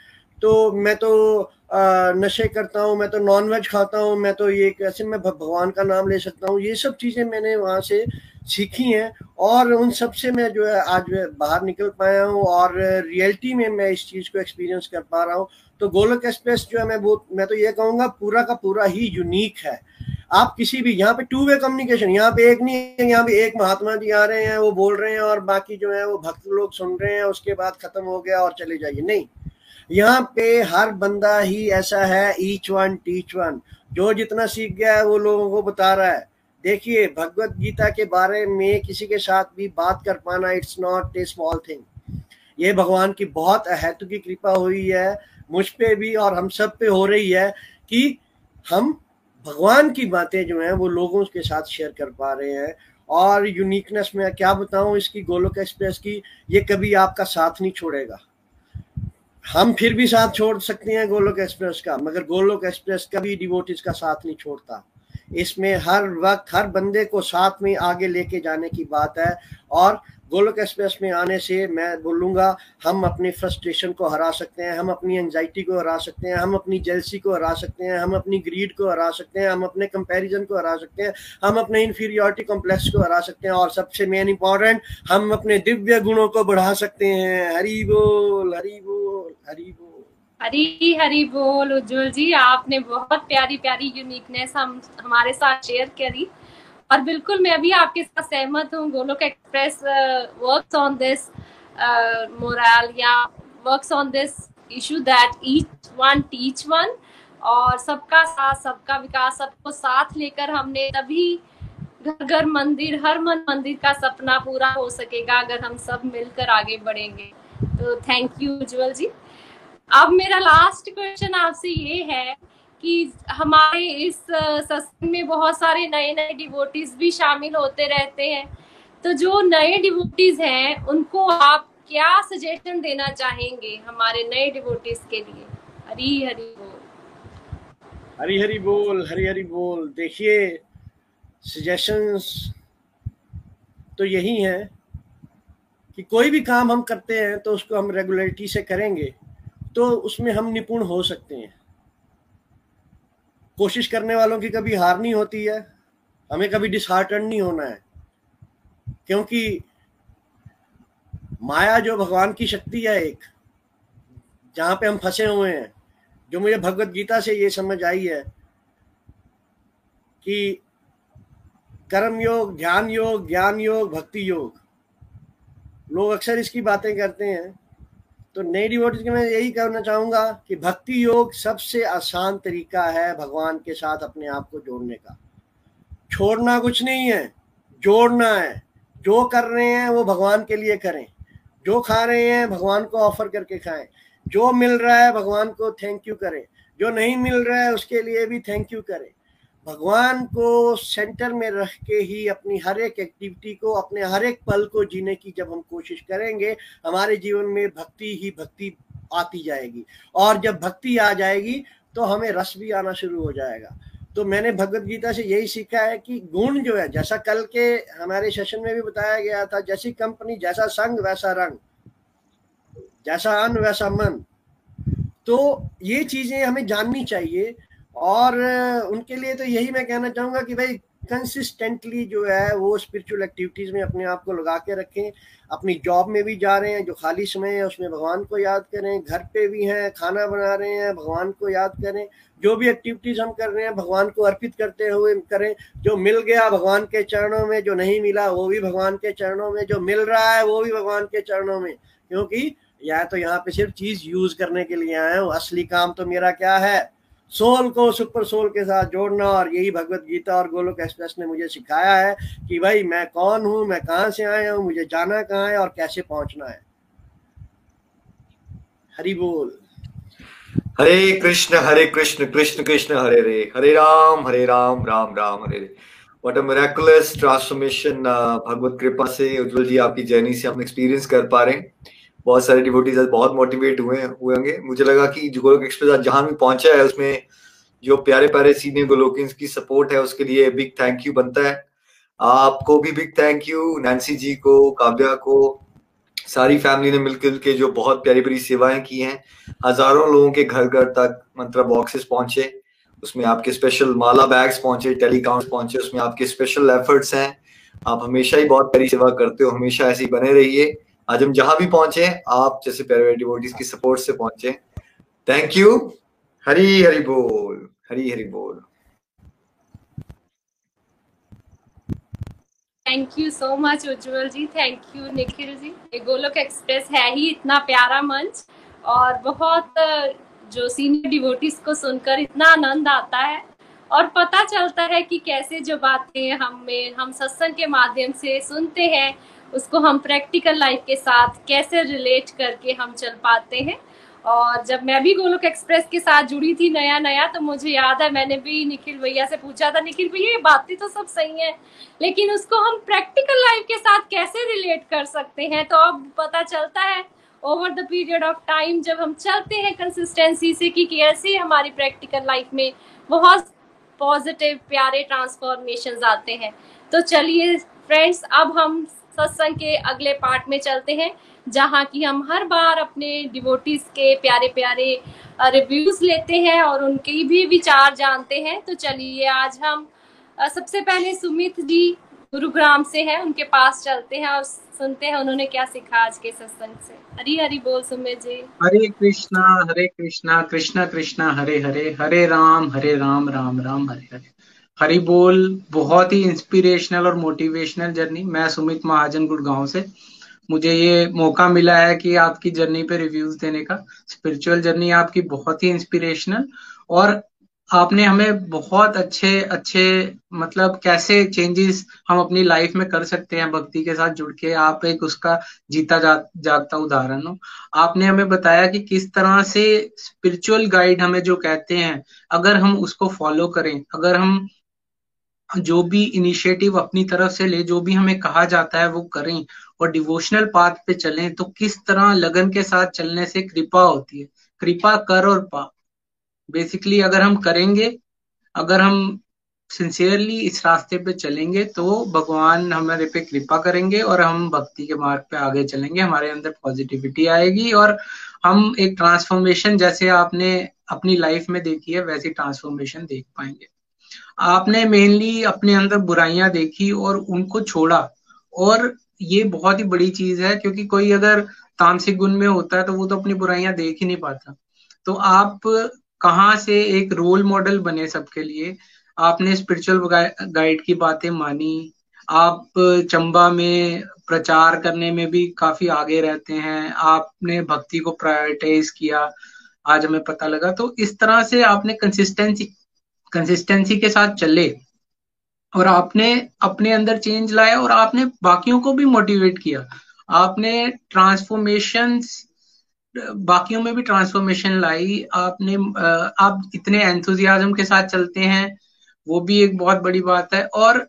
तो मैं तो नशे करता हूँ, मैं तो नॉन वेज खाता हूँ, मैं तो ये कैसे मैं भगवान का नाम ले सकता हूँ, ये सब चीज़ें मैंने वहाँ से सीखी हैं और उन सबसे मैं जो है आज बाहर निकल पाया हूँ और रियलिटी में मैं इस चीज़ को एक्सपीरियंस कर पा रहा हूँ। तो गोलक एक्सप्रेस जो है मैं वो, मैं तो ये कहूँगा पूरा का पूरा ही यूनिक है। आप किसी भी, यहाँ पे टू वे कम्युनिकेशन यहाँ पे एक नहीं है, यहाँ पे एक महात्मा जी आ रहे हैं, वो बोल रहे हैं और बाकी जो है वो भक्त लोग सुन रहे हैं, उसके बाद खत्म हो गया और चले जाइए। नहीं यहाँ पे हर बंदा ही ऐसा है ईच वन टीच वन जो जितना सीख गया है, वो लोगों को बता रहा है। देखिए, भगवत गीता के बारे में किसी के साथ भी बात कर पाना it's not a small thing ये भगवान की बहुत अहत की कृपा हुई है, मुझ पे भी और हम सब पे हो रही है कि हम भगवान की बातें जो हैं, वो लोगों के साथ शेयर कर पा रहे हैं। और यूनिकनेस में क्या बताऊँ, इसकी गोलोक एक्सप्रेस की, ये कभी आपका साथ नहीं छोड़ेगा। हम फिर भी साथ छोड़ सकते हैं गोलोक एक्सप्रेस का, मगर गोलोक एक्सप्रेस कभी डिवोटिस का साथ नहीं छोड़ता। इसमें हर वक्त हर बंदे को साथ में आगे लेके जाने की बात है, और गोलोक एक्सप्रेस में आने से मैं बोलूँगा, हम अपने फ्रस्ट्रेशन को हरा सकते हैं, हम अपनी एंजाइटी को हरा सकते हैं, हम अपनी जेलसी को हरा सकते हैं, हम अपनी ग्रीड को हरा सकते हैं, हम अपने कंपेरिजन को हरा सकते हैं, हम अपने इन्फीरियोरिटी कॉम्प्लेक्स को हरा सकते हैं और सबसे मेन इंपॉर्टेंट हम अपने दिव्य गुणों को बढ़ा सकते हैं। हरी बोल हरी बोल हरी बोल। हरी हरी बोल, उज्जवल जी, आपने बहुत प्यारी प्यारी यूनिकनेस हम, हमारे साथ शेयर करी। और बिल्कुल मैं भी आपके साथ सहमत हूँ, Golok express works on this moral या works on this issue that each one teach one और सबका साथ, सबका विकास, सबको साथ लेकर हमने तभी घर घर मंदिर, हर मन मंदिर का सपना पूरा हो सकेगा अगर हम सब मिलकर आगे बढ़ेंगे। तो थैंक यू उज्जवल जी। अब मेरा लास्ट क्वेश्चन आपसे ये है कि हमारे इस सत्संग में बहुत सारे नए नए डिवोटीज भी शामिल होते रहते हैं। तो जो नए डिवोटीज हैं, उनको आप क्या सजेशन देना चाहेंगे हमारे नए डिवोटीज के लिए? हरी हरी बोल। हरी हरी बोल, हरी हरी बोल। देखिए सजेशंस तो यही है कि कोई भी काम हम करते हैं तो उसको हम रेगुलरिटी से करेंगे तो उसमें हम निपुण हो सकते हैं। कोशिश करने वालों की कभी हार नहीं होती है, हमें कभी डिसहार्टन नहीं होना है। क्योंकि माया जो भगवान की शक्ति है एक, जहाँ पे हम फंसे हुए हैं, जो मुझे भगवत गीता से ये समझ आई है कि कर्म योग, ध्यान योग, ज्ञान योग, भक्ति योग, लोग अक्सर इसकी बातें करते हैं। तो नई डिवोटीज के मैं यही करना चाहूँगा कि भक्ति योग सबसे आसान तरीका है भगवान के साथ अपने आप को जोड़ने का। छोड़ना कुछ नहीं है, जोड़ना है। जो कर रहे हैं वो भगवान के लिए करें। जो खा रहे हैं भगवान को ऑफ़र करके खाएँ। जो मिल रहा है भगवान को थैंक यू करें। जो नहीं मिल रहा है उसके लिए भी थैंक यू करें। भगवान को सेंटर में रख के ही अपनी हर एक एक्टिविटी को, अपने हर एक पल को जीने की जब हम कोशिश करेंगे, हमारे जीवन में भक्ति ही भक्ति आती जाएगी। और जब भक्ति आ जाएगी तो हमें रस भी आना शुरू हो जाएगा। तो मैंने भगवत गीता से यही सीखा है कि गुण जो है, जैसा कल के हमारे सेशन में भी बताया गया था, जैसी कंपनी जैसा संग, वैसा रंग, जैसा अन्न, वैसा मन। तो ये चीज़ें हमें जाननी चाहिए और उनके लिए तो यही मैं कहना चाहूँगा कि भाई कंसिस्टेंटली जो है, वो स्पिरिचुअल एक्टिविटीज़ में अपने आप को लगा के रखें। अपनी जॉब में भी जा रहे हैं, जो खाली समय है, उसमें भगवान को याद करें। घर पे भी हैं, खाना बना रहे हैं, भगवान को याद करें। जो भी एक्टिविटीज़ हम कर रहे हैं, भगवान को अर्पित करते हुए करें। जो मिल गया भगवान के चरणों में, जो नहीं मिला, वो भी भगवान के चरणों में। जो मिल रहा है, वो भी भगवान के चरणों में। क्योंकि, या तो यहाँ पे सिर्फ़ चीज़ यूज़ करने के लिए आए हूँ असली काम तो मेरा क्या है? सोल को सुपर सोल के साथ जोड़ना और यही भगवत गीता और गोलोक एक्सप्रेस ने मुझे सिखाया है कि भाई मैं कौन हूँ, मैं कहाँ से आया हूँ, मुझे जाना कहाँ है और कैसे पहुँचना है। हरि बोल। Hare Krishna Hare Krishna Krishna Krishna, Hare Hare Hare Ram Hare Ram Ram Ram, Hare Hare what a miraculous transformation भगवत कृपा से उज्जवल जी आपकी जर्नी से हम एक्सपीरियंस कर पा रहे हैं। बहुत सारे डिवोटीज बहुत मोटिवेट हुए हुए होंगे। मुझे लगा कि गोलोक एक्सप्रेस आज जहाँ भी पहुँचा है, उसमें जो प्यारे प्यारे सीनियर गोलोकिंस की सपोर्ट है, उसके लिए बिग थैंक यू बनता है। आपको भी big thank you Nancy ji को, काव्या को, सारी फैमिली ने मिलकर के जो बहुत प्यारी प्यारी सेवाएँ की हैं। हज़ारों लोगों के घर घर तक मंत्र बॉक्सेस पहुँचे, उसमें आपके स्पेशल माला बैग्स पहुँचे टेलीकाउंट पहुँचे, उसमें आपके स्पेशल एफर्ट्स हैं। आप हमेशा ही बहुत प्यारी सेवा करते हो, हमेशा ऐसे बने रहिए। आज हम जहाँ भी पहुँचे, आप जैसे प्यारे डिवोटीज की सपोर्ट से पहुँचे। थैंक यू हरी हरी बोल, हरी हरी बोल। Thank you so much Ujjwal ji. Thank you Nikhil ji. ये गोलोक एक्सप्रेस है ही, इतना प्यारा मंच। और बहुत, जो सीनियर डिवोटीज को सुनकर इतना आनंद आता है। और पता चलता है कि कैसे जो बातें हमें हम सत्संग के माध्यम से सुनते हैं उसको हम प्रैक्टिकल लाइफ के साथ कैसे रिलेट करके हम चल पाते हैं। और जब मैं भी गोलोक एक्सप्रेस के साथ जुड़ी थी नया नया तो मुझे याद है, मैंने भी निखिल भैया से पूछा था, निखिल भैया, ये बातें तो सब सही है, लेकिन उसको हम प्रैक्टिकल लाइफ के साथ कैसे रिलेट कर सकते हैं? तो अब पता चलता है over the period of time जब हम चलते हैं कंसिस्टेंसी से कि कैसे हमारी प्रैक्टिकल लाइफ में बहुत पॉजिटिव प्यारे ट्रांसफॉर्मेशन आते हैं। तो चलिए फ्रेंड्स अब हम सत्संग के अगले पार्ट में चलते हैं, जहाँ की हम हर बार अपने डिवोटीज के प्यारे प्यारे रिव्यूज़ लेते हैं और उनके भी विचार जानते हैं। तो चलिए आज हम सबसे पहले सुमित जी गुरुग्राम से हैं, उनके पास चलते हैं और सुनते हैं उन्होंने क्या सीखा आज के सत्संग से। हरी हरी बोल सुमित जी। हरे कृष्णा हरे कृष्णा कृष्णा कृष्णा, हरे हरे हरे राम हरे राम राम राम, हरे हरे। हरी बोल बहुत ही इंस्पिरेशनल और मोटिवेशनल जर्नी मैं सुमित महाजन गुड़गांव से। मुझे ये मौका मिला है कि आपकी जर्नी पे रिव्यूज़ देने का। स्पिरिचुअल जर्नी आपकी बहुत ही इंस्पिरेशनल और आपने हमें बहुत अच्छे अच्छे मतलब कैसे चेंजेस हम अपनी लाइफ में कर सकते हैं भक्ति के साथ जुड़ के। आप एक उसका जीता जा, जागता उदाहरण हो। आपने हमें बताया कि किस तरह से स्पिरिचुअल गाइड हमें जो कहते हैं अगर हम उसको फॉलो करें अगर हम जो भी इनिशिएटिव अपनी तरफ़ से ले, जो भी हमें कहा जाता है वो करें और डिवोशनल पाथ पे चलें तो किस तरह लगन के साथ चलने से कृपा होती है? कृपा कर और पा। बेसिकली अगर हम करेंगे, अगर हम सिंसियरली इस रास्ते पे चलेंगे तो भगवान हमारे पे कृपा करेंगे और हम भक्ति के मार्ग पे आगे चलेंगे, हमारे अंदर पॉजिटिविटी आएगी और हम एक ट्रांसफॉर्मेशन जैसे आपने अपनी लाइफ में देखी है, वैसी ट्रांसफॉर्मेशन देख पाएँगे। आपने मेनली अपने अंदर बुराइयाँ देखी और उनको छोड़ा। और ये बहुत ही बड़ी चीज़ है, क्योंकि कोई अगर तामसिक गुण में होता है तो वो तो अपनी बुराइयाँ देख ही नहीं पाता। तो आप कहाँ से एक रोल मॉडल बने सबके लिए? आपने स्पिरिचुअल गाइड की बातें मानी। आप चंबा में प्रचार करने में भी काफ़ी आगे रहते हैं। आपने भक्ति को प्रायोरिटाइज किया, आज हमें पता लगा। तो इस तरह से आपने कंसिस्टेंसी कंसिस्टेंसी के साथ चले और आपने अपने अंदर चेंज लाया और आपने बाकियों को भी मोटिवेट किया। आपने ट्रांसफॉर्मेशन बाकियों में भी ट्रांसफॉर्मेशन लाई। आपने आप इतने एंथुजियाज्म के साथ चलते हैं, वो भी एक बहुत बड़ी बात है। और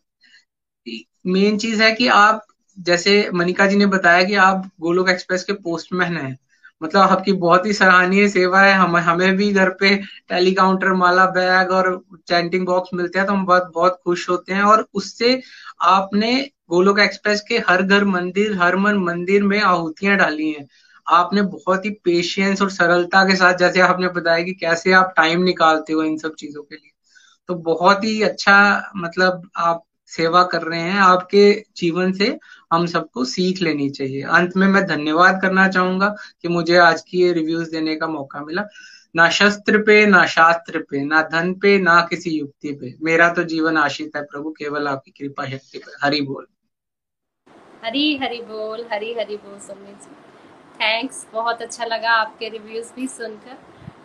मेन चीज़ है कि आप, जैसे मनिका जी ने बताया कि आप गोलोक एक्सप्रेस के पोस्टमैन हैं। मतलब आपकी बहुत ही सराहनीय सेवा है। हम, हमें भी घर पे टेली काउंटर माला बैग और चैंटिंग बॉक्स मिलते हैं तो हम बहुत बहुत खुश होते हैं और उससे आपने गोलोक एक्सप्रेस के हर घर मंदिर, हर मन मंदिर में आहुतियाँ डाली हैं। आपने बहुत ही पेशेंस और सरलता के साथ, जैसे आपने बताया कि कैसे आप टाइम निकालते हो इन सब चीज़ों के लिए तो बहुत ही अच्छा मतलब आप सेवा कर रहे हैं। आपके जीवन से हम सबको सीख लेनी चाहिए। अंत में मैं धन्यवाद करना चाहूँगा कि मुझे आज की ये रिव्यूज़ देने का मौका मिला। ना शस्त्र पे, ना शास्त्र पे, ना धन पे, ना किसी युक्ति पे। मेरा तो जीवन आशित है प्रभु, केवल आपकी कृपा शक्ति पे हरि बोल। हरी हरी बोल, हरी हरी बोल सुमित जी। थैंक्स बहुत अच्छा लगा आपके रिव्यूज़ भी सुनकर।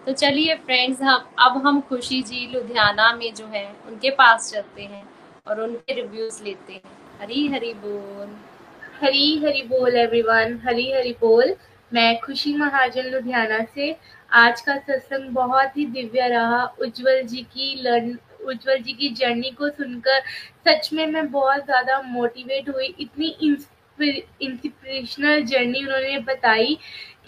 तो चलिए फ्रेंड्स हम, अब हम खुशी जी लुधियाना में जो है, उनके पास चलते हैं और उनके रिव्यूज़ लेते हैं। हरी हरी बोल। हरी हरी बोल एवरीवन हरी हरी बोल. मैं खुशी महाजन लुधियाना से आज का सत्संग बहुत ही दिव्य रहा। उज्जवल जी की लर्न, उज्जवल जी की जर्नी को सुनकर सच में मैं बहुत ज़्यादा मोटिवेट हुई। इतनी इंस्पिरेशनल जर्नी उन्होंने बताई।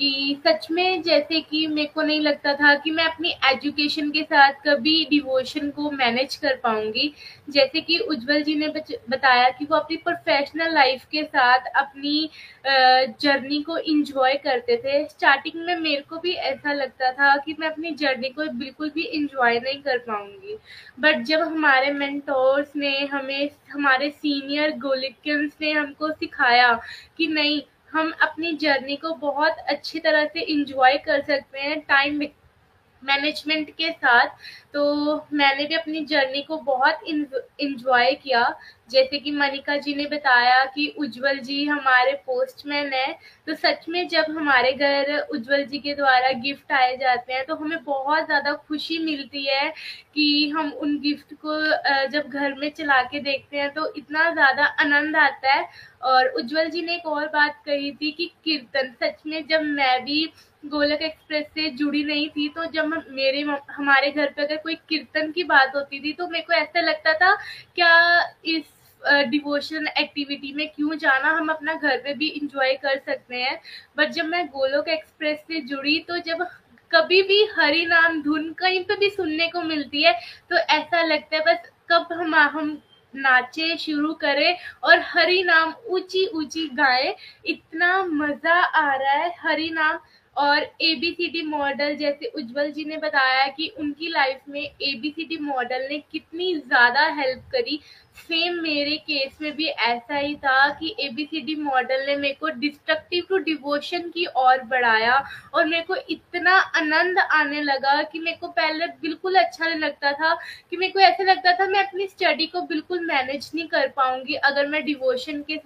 कि सच में जैसे कि मेरे को नहीं लगता था कि मैं अपनी एजुकेशन के साथ कभी डिवोशन को मैनेज कर पाऊँगी। जैसे कि उज्जवल जी ने बताया कि वो अपनी प्रोफेशनल लाइफ के साथ अपनी जर्नी को इंजॉय करते थे। स्टार्टिंग में मेरे को भी ऐसा लगता था कि मैं अपनी जर्नी को बिल्कुल भी इंजॉय नहीं कर पाऊँगी। बट जब हमारे मेंटोर्स ने हमें, हमारे सीनियर गोलिकन्स ने हमको सिखाया कि नहीं हम अपनी जर्नी को बहुत अच्छी तरह से इंजॉय कर सकते हैं टाइम मैनेजमेंट के साथ तो मैंने भी अपनी जर्नी को बहुत इंजॉय किया। जैसे कि मनिका जी ने बताया कि उज्जवल जी हमारे पोस्टमैन है तो सच में जब हमारे घर उज्जवल जी के द्वारा गिफ्ट आए जाते हैं तो हमें बहुत ज़्यादा खुशी मिलती है कि हम उन गिफ्ट को जब घर में चला के देखते हैं तो इतना ज़्यादा आनंद आता है। और उज्जवल जी ने एक और बात कही थी कि कीर्तन, सच में जब मैं भी गोलक एक्सप्रेस से जुड़ी नहीं थी तो जब मेरे हमारे घर पे अगर कोई कीर्तन की बात होती थी तो मेरे को ऐसा लगता था, क्या इस डिवोशन एक्टिविटी में क्यों जाना हम अपना घर पे भी इंजॉय कर सकते हैं? बट जब मैं गोलोक एक्सप्रेस से जुड़ी तो जब कभी भी हरि नाम धुन कहीं पे भी सुनने को मिलती है तो ऐसा लगता है, बस कब हम हम नाचे शुरू करें और हरि नाम ऊँची ऊँची गाए, इतना मज़ा आ रहा है, हरि नाम और एबीसीडी मॉडल जैसे उज्जवल जी ने बताया कि उनकी लाइफ में एबीसीडी मॉडल ने कितनी ज़्यादा हेल्प करी। सेम मेरे केस में भी ऐसा ही था कि एबीसीडी मॉडल ने मेरे को डिस्ट्रक्टिव टू डिवोशन की ओर बढ़ाया और मेरे को इतना आनंद आने लगा कि मेरे को पहले बिल्कुल अच्छा नहीं लगता था कि मेरे को ऐसा लगता था मैं अपनी स्टडी को बिल्कुल मैनेज नहीं कर पाऊँगी अगर मैं डिवोशन के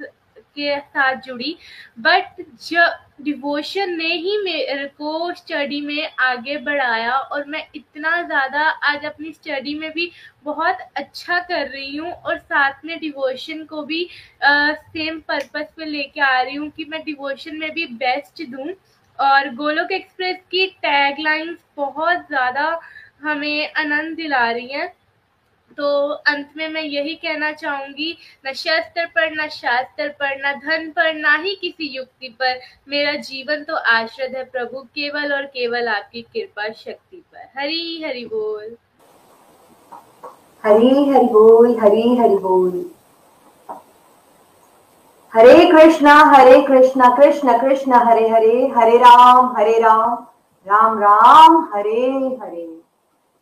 के साथ जुड़ी। बट जब डिवोशन ने ही मेरे को स्टडी में आगे बढ़ाया और मैं इतना ज़्यादा आज अपनी स्टडी में भी बहुत अच्छा कर रही हूँ और साथ में डिवोशन को भी आ, सेम पर्पस पे लेके आ रही हूँ कि मैं डिवोशन में भी बेस्ट दूँ। और गोलोक एक्सप्रेस की टैगलाइंस बहुत ज़्यादा हमें आनंद दिला रही हैं। तो अंत में मैं यही कहना चाहूँगी, न शस्त्र पर, न शास्त्र पर, न धन पर, ना ही किसी युक्ति पर, मेरा जीवन तो आश्रित है प्रभु, केवल और केवल आपकी कृपा शक्ति पर। हरी, हरि बोल। हरी, हरि बोल, हरी, हरि बोल। Hare Krishna Hare Krishna, Krishna Krishna, Hare Hare Hare Ram Hare Ram Ram Ram, Hare Hare.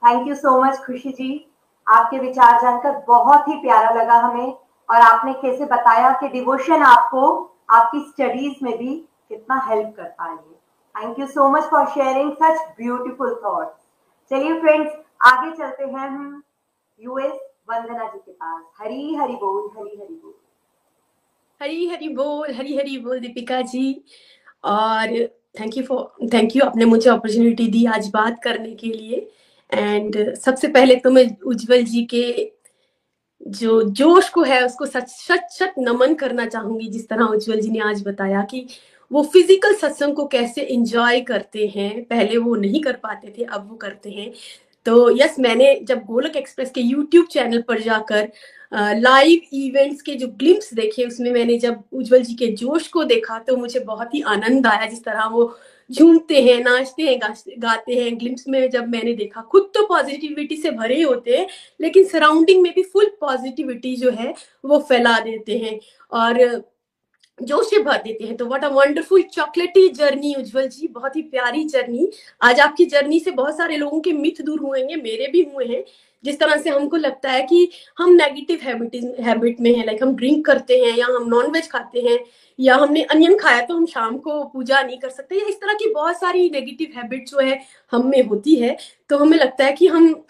Thank you so much Khushi ji. आपके विचार जानकर बहुत ही प्यारा लगा हमें। और आपने कैसे बताया कि डिवोशन आपको आपकी स्टडीज़ में भी कितना हेल्प करता है thank you so much for sharing such beautiful thoughts चलिए फ्रेंड्स आगे चलते हैं हम यूएस वंदना जी के पास। हरी हरी बोल, हरी हरी बोल। हरी हरी बोल, हरी हरी बोल दीपिका जी। और thank you for thank you आपने मुझे अपॉर्चुनिटी दी आज बात करने के लिए। एंड सबसे पहले तो मैं उज्जवल जी के जो जोश को है, उसको सच सच सच नमन करना चाहूँगी, जिस तरह उज्जवल जी ने आज बताया कि वो फ़िज़िकल सत्संग को कैसे इंजॉय करते हैं। पहले वो नहीं कर पाते थे, अब वो करते हैं। तो यस मैंने जब गोलक एक्सप्रेस के यूट्यूब चैनल पर जाकर लाइव इवेंट्स के जो ग्लिम्स देखे, उसमें मैंने जब उज्जवल जी के जोश को देखा तो मुझे बहुत ही आनंद आया, जिस तरह वो झूमते हैं, नाचते हैं गाते हैं। ग्लिम्स में जब मैंने देखा, खुद तो पॉजिटिविटी से भरे होते हैं, लेकिन सराउंडिंग में भी फुल पॉजिटिविटी जो है, वो फैला देते हैं और जोश से भर देते हैं। तो what a wonderful chocolatey journey Ujjwal ji, बहुत ही प्यारी जर्नी आज आपकी जर्नी से बहुत सारे लोगों के मिथ दूर हुए हैं, मेरे भी हुए हैं। जिस तरह से हमको लगता है कि हम नेगेटिव हैबिट हैबिट में है लाइक हम ड्रिंक करते हैं या हम नॉन वेज खाते हैं या हमने अनियन खाया तो हम शाम को पूजा नहीं कर सकते या इस तरह की बहुत सारी नेगेटिव हैबिट जो है हम में होती है तो हमें लगता है कि हम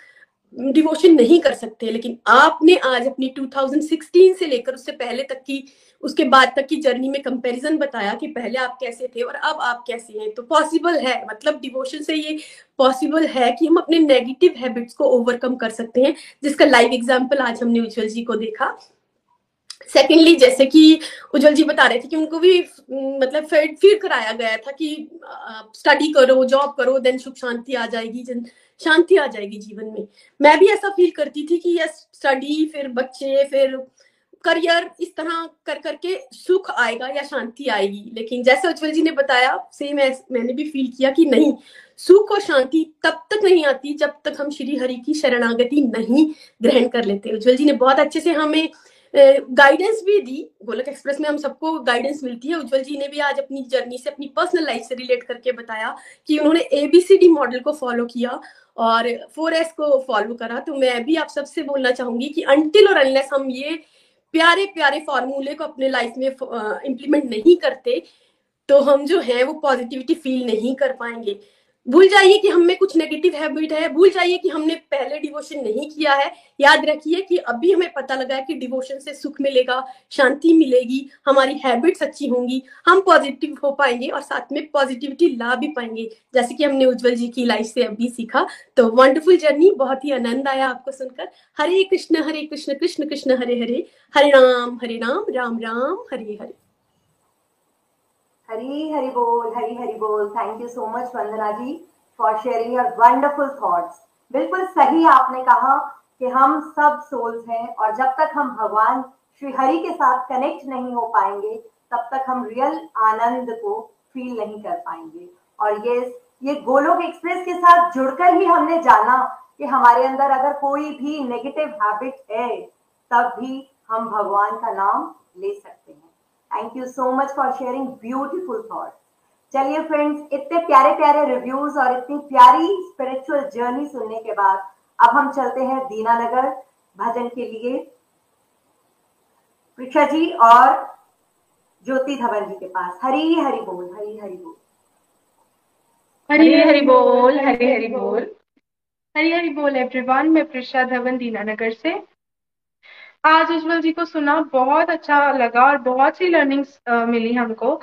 डिवोशन नहीं कर सकते। लेकिन आपने आज अपनी 2016 से लेकर उससे पहले तक की उसके बाद तक की जर्नी में कंपैरिजन बताया कि पहले आप कैसे थे और अब आप कैसे हैं। तो पॉसिबल है मतलब डिवोशन से ये पॉसिबल है कि हम अपने नेगेटिव हैबिट्स को ओवरकम कर सकते हैं जिसका लाइव एग्ज़ाम्पल आज हमने उज्जवल जी को देखा। सेकेंडली जैसे कि उज्जवल जी बता रहे थे कि उनको भी मतलब फिर कराया गया था कि स्टडी करो जॉब करो देन सुख शांति आ जाएगी जन, शांति आ जाएगी जीवन में। मैं भी ऐसा फील करती थी कि यस स्टडी फिर बच्चे फिर करियर इस तरह कर करके सुख आएगा या शांति आएगी। लेकिन जैसे उज्जवल जी ने बताया सेम मैंने भी फील किया कि नहीं, सुख और शांति तब तक नहीं आती जब तक हम श्री हरि की शरणागति नहीं ग्रहण कर लेते। उज्जवल जी ने बहुत अच्छे से हमें गाइडेंस भी दी। गोलक एक्सप्रेस में हम सबको गाइडेंस मिलती है। उज्जवल जी ने भी आज अपनी जर्नी से, अपनी पर्सनल लाइफ से रिलेट करके बताया कि उन्होंने एबीसीडी मॉडल को फॉलो किया और फोर एस को फॉलो करा। तो मैं भी आप सबसे बोलना चाहूँगी कि अनटिल और अनलेस हम ये प्यारे प्यारे फॉर्मूले को अपने लाइफ में इम्प्लीमेंट नहीं करते तो हम जो है वो पॉजिटिविटी फील नहीं कर पाएँगे। भूल जाइए कि हम में कुछ नेगेटिव हैबिट है, भूल जाइए कि हमने पहले डिवोशन नहीं किया है। याद रखिए कि अभी हमें पता लगा है कि डिवोशन से सुख मिलेगा, शांति मिलेगी, हमारी हैबिट्स अच्छी होंगी, हम पॉजिटिव हो पाएँगे और साथ में पॉजिटिविटी ला भी पाएँगे। जैसे कि हमने उज्जवल जी की लाइफ से अभी सीखा। तो वंडरफुल जर्नी बहुत ही आनंद आया आपको सुनकर। हरे कृष्ण हरे कृष्ण कृष्ण कृष्ण, हरे हरे। हरे राम हरे राम राम राम, हरे हरे। हरी हरी बोल, हरी हरी बोल. Thank you so much Vandana ji for sharing your wonderful thoughts बिल्कुल सही आपने कहा कि हम सब सोल्स हैं और जब तक हम भगवान श्री हरि के साथ कनेक्ट नहीं हो पाएँगे, तब तक हम रियल आनंद को फील नहीं कर पाएँगे. और ये ये गोलोक एक्सप्रेस के साथ जुड़कर ही हमने जाना कि हमारे अंदर अगर कोई भी नेगेटिव हैबिट है, तब भी हम भगवान का नाम ले सकते हैं. Thank you so much for sharing beautiful thought चलिए फ्रेंड्स इतने प्यारे प्यारे रिव्यूज़ और इतनी प्यारी स्पिरिचुअल जर्नी सुनने के बाद, अब हम चलते हैं दीनानगर भजन के लिए। प्रिक्षा जी और ज्योति धवन जी के पास। हरी हरि बोल, हरी हरि बोल। हरी हरि बोल, हरी हरि बोल। हरी हरि बोल एवरीवन मैं प्रिशा धवन, दीनानगर से। आज उज्जवल जी को सुना बहुत अच्छा लगा और बहुत सी लर्निंग्स मिली हमको।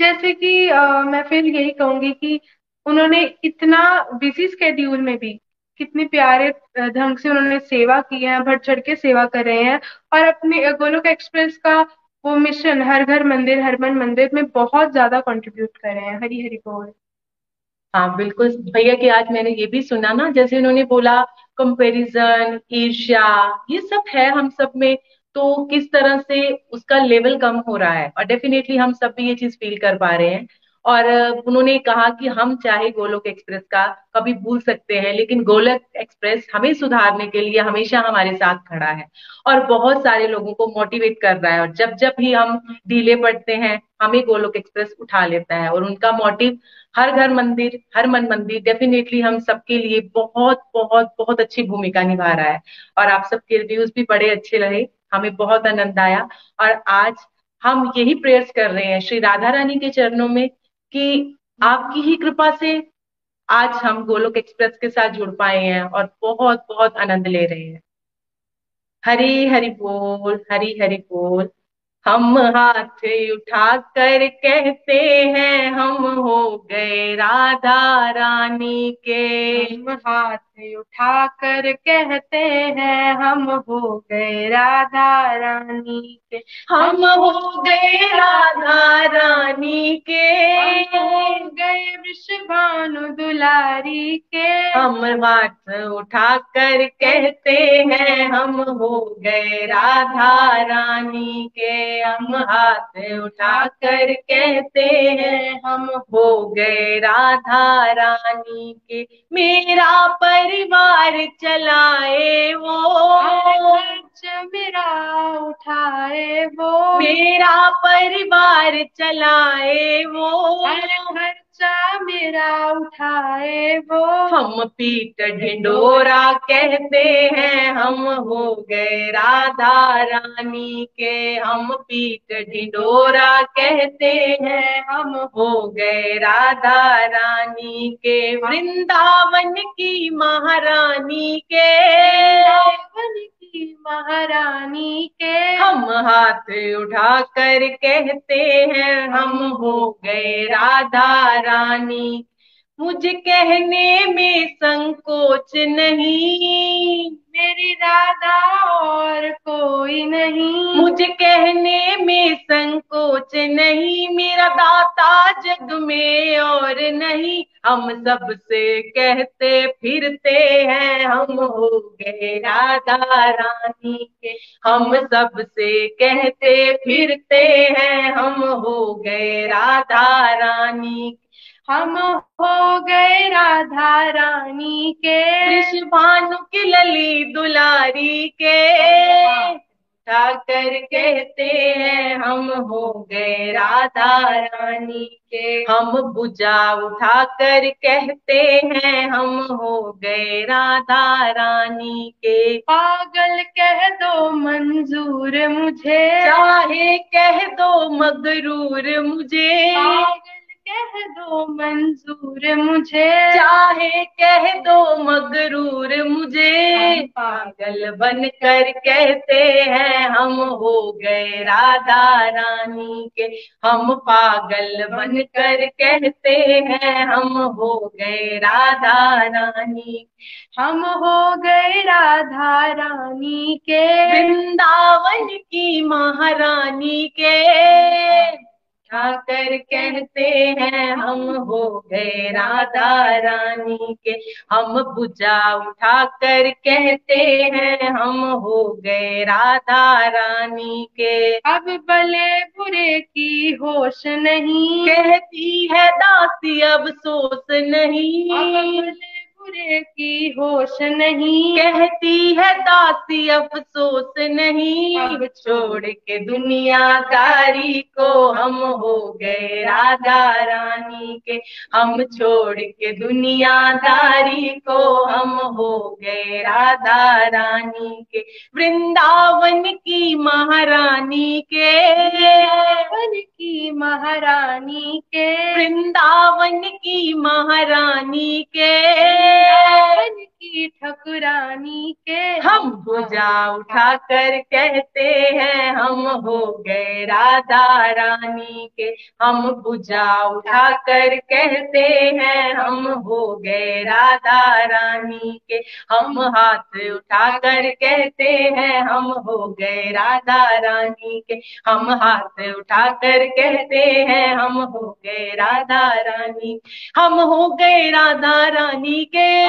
जैसे कि आ, मैं फिर यही कहूँगी कि उन्होंने इतना बिज़ी स्केड्यूल में भी कितने प्यारे ढंग से उन्होंने सेवा की है बढ़ चढ़ के सेवा कर रहे हैं और अपने गोलोक एक्सप्रेस का वो मिशन हर घर मंदिर हर मन मंदिर में बहुत ज़्यादा कंट्रीब्यूट कर रहे हैं। हरी हरी बोल। हाँ बिल्कुल। भैया कि आज मैंने ये भी सुना ना जैसे उन्होंने बोला कंपैरिजन ईर्ष्या ये सब है हम सब में तो किस तरह से उसका लेवल कम हो रहा है? और डेफिनेटली हम सब भी ये चीज़ फील कर पा रहे हैं। और उन्होंने कहा कि हम चाहे गोलोक एक्सप्रेस का कभी भूल सकते हैं, लेकिन गोलोक एक्सप्रेस हमें सुधारने के लिए हमेशा हमारे साथ खड़ा है। और बहुत सारे लोगों को मोटिवेट कर रहा है। और जब जब भी हम ढीले पड़ते हैं, हमें गोलोक एक्सप्रेस उठा लेता है। और उनका मोटिव हर घर मंदिर, हर मन मंदिर डेफिनेटली हम सबके लिए बहुत बहुत बहुत अच्छी भूमिका निभा रहा है। और आप सबके रिव्यूज़ भी बड़े अच्छे रहे, हमें बहुत आनंद आया। और आज हम यही प्रेयर्स कर रहे हैं श्री राधा रानी के चरणों में कि आपकी ही कृपा से आज हम गोलोक एक्सप्रेस के साथ जुड़ पाए हैं और बहुत बहुत आनंद ले रहे हैं। हरी हरि बोल, हरी हरि बोल। हम हाथ उठा कर कहते हैं हम हो गए राधा रानी के। हम हाथ उठा कर कहते हैं हम हो गए राधा रानी के। हम हो गए राधा रानी के। हो गए वृषभानु दुलारी के। हम हाथ उठा कर कहते हैं हम हो गए राधा रानी के। हम हाथ उठा कर कहते हैं हम हो गए राधा रानी के। मेरा परिवार चलाए वो। मेरा उठाए वो। मेरा परिवार चलाए वो। खर्चा मेरा उठाए वो। हम पीट ढिंडोरा कहते हैं हम हो गए राधा रानी के। हम पीट ढिंडोरा कहते हैं हम हो गए राधा रानी के। वृंदावन की महारानी की। महारानी के। हम हाथ उठा कर कहते हैं हम हो गए राधा रानी मुझे कहने में संकोच नहीं। मेरी राधा और कोई नहीं। मुझे कहने में संकोच नहीं। मेरा दाता जग में और नहीं। हम सबसे कहते फिरते हैं हम हो गए राधा रानी के। हम सबसे कहते फिरते हैं हम हो गए राधा रानी हम हो गए राधा रानी के। भानु की लली दुलारी के। उठा कर कहते हैं हम हो गए राधा रानी के। हम बुझा उठा कर कहते हैं हम हो गए राधा रानी के। पागल कह दो मंजूर मुझे। चाहे कह दो मगरूर मुझे। पागल कह दो मंजूर मुझे। चाहे कह दो मगरूर मुझे। पागल बन कर कहते हैं हम हो गए राधा रानी के। हम पागल बन कर कहते हैं हम हो गए राधा रानी हम हो गए राधा रानी के। वृंदावन की महारानी के। उठाकर कहते हैं हम हो गए राधा रानी के। हम बुझा उठाकर कहते हैं हम हो गए राधा रानी के। अब भले बुरे की होश नहीं कहती है दासी अब सोच नहीं। भले बुरे की होश नहीं। कहती है दासी अफसोस नहीं। अब छोड़ के दुनियादारी को हम हो गए राधा रानी के। हम छोड़ के दुनियादारी को हम हो गए राधा रानी के। वृंदावन की महारानी के। वन की महारानी के। वृंदावन की महारानी के। Ei! की ठकुरानी के हम भुजा उठाकर कहते हैं हम हो गए राधा रानी के। हम भुजा उठाकर कहते हैं हम हो गए राधा रानी के। हम हाथ उठाकर कहते हैं हम हो गए राधा रानी के। हम हाथ उठाकर कहते हैं हम हो गए राधा रानी। हम हो गए राधा रानी के।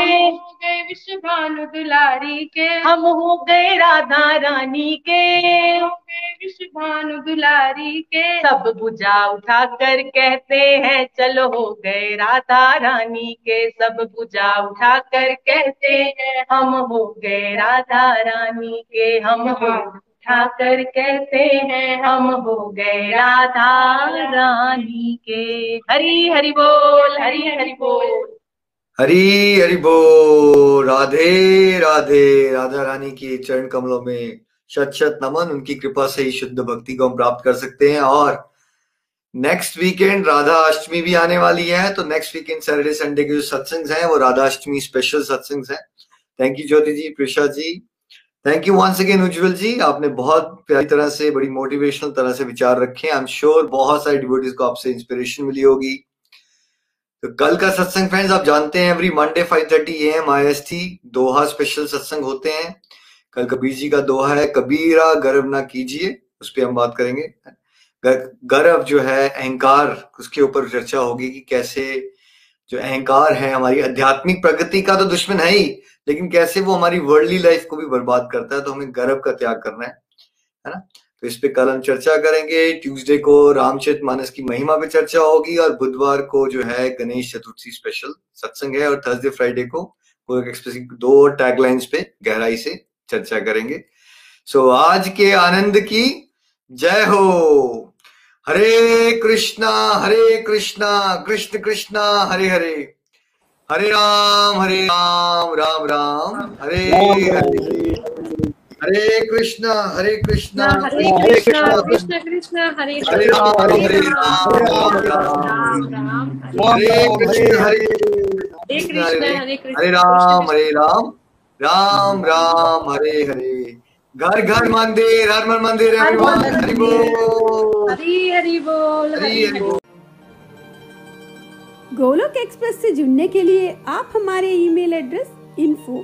विश्व भानु दुलारी के। हम हो गए राधा रानी के। हो गए विश्व भानु दुलारी के। सब बुझा उठा कर कहते हैं चलो हो गए राधा रानी के। सब बुझा उठा कर कहते हैं हम हो गए राधा रानी के। हम हो उठाकर कहते हैं हम हो गए राधा रानी के। हरी हरि बोल हरी हरि बोल। हरी हरि बो, राधे राधे, राधा रानी के चरण कमलों में शत शत नमन, उनकी कृपा से ही शुद्ध भक्ति को हम प्राप्त कर सकते हैं। और नेक्स्ट वीकेंड राधा अष्टमी भी आने वाली है तो नेक्स्ट वीकेंड सैटरडे संडे के जो सत्संग हैं, वो राधा अष्टमी स्पेशल सत्संग हैं। Thank you Jyoti ji Prisha ji. Thank you once again Ujjwal ji, आपने बहुत प्यारी तरह से, बड़ी मोटिवेशनल तरह से विचार रखे आई एम श्योर बहुत सारे डिवोटीज को आपसे इंस्पिरेशन मिली होगी। कल का सत्संग फ्रेंड्स आप जानते हैं एवरी मंडे 5:30 एएम आईएसटी दोहा स्पेशल सत्संग होते हैं। कल कबीर जी का दोहा है, कबीरा गर्व ना कीजिए, उस पर हम बात करेंगे। गर्व जो है, अहंकार, उसके ऊपर चर्चा होगी कि कैसे जो अहंकार है, हमारी आध्यात्मिक प्रगति का तो दुश्मन है ही, लेकिन कैसे वो हमारी वर्ल्डली लाइफ को भी बर्बाद करता है तो हमें गर्व का त्याग करना है है ना? तो इस पे कल हम चर्चा करेंगे। ट्यूसडे को रामचरित मानस की महिमा पे चर्चा होगी और बुधवार को जो है गणेश चतुर्थी स्पेशल सत्संग है और थर्सडे फ्राइडे को दो टैगलाइंस पे गहराई से चर्चा करेंगे। सो so, आज के आनंद की जय हो। हरे कृष्णा हरे कृष्णा कृष्ण कृष्णा हरे हरे। हरे राम हरे राम राम राम। हरे हरे। हरे कृष्णा हरे कृष्णा। हरे कृष्णा कृष्णा। कृष्ण कृष्ण हरे हरे राम हरे राम राम हरे कृष्ण हरे हरे कृष्ण हरे कृष्ण। हरे राम हरे राम। राम राम हरे हरे। घर घर मंदिर हर मन मंदिर everyone. हरि बोल। हरी हरि बोल हरि हरी हरि। हरि बोल गोलोक एक्सप्रेस से जुड़ने के लिए आप हमारे ईमेल एड्रेस इन्फो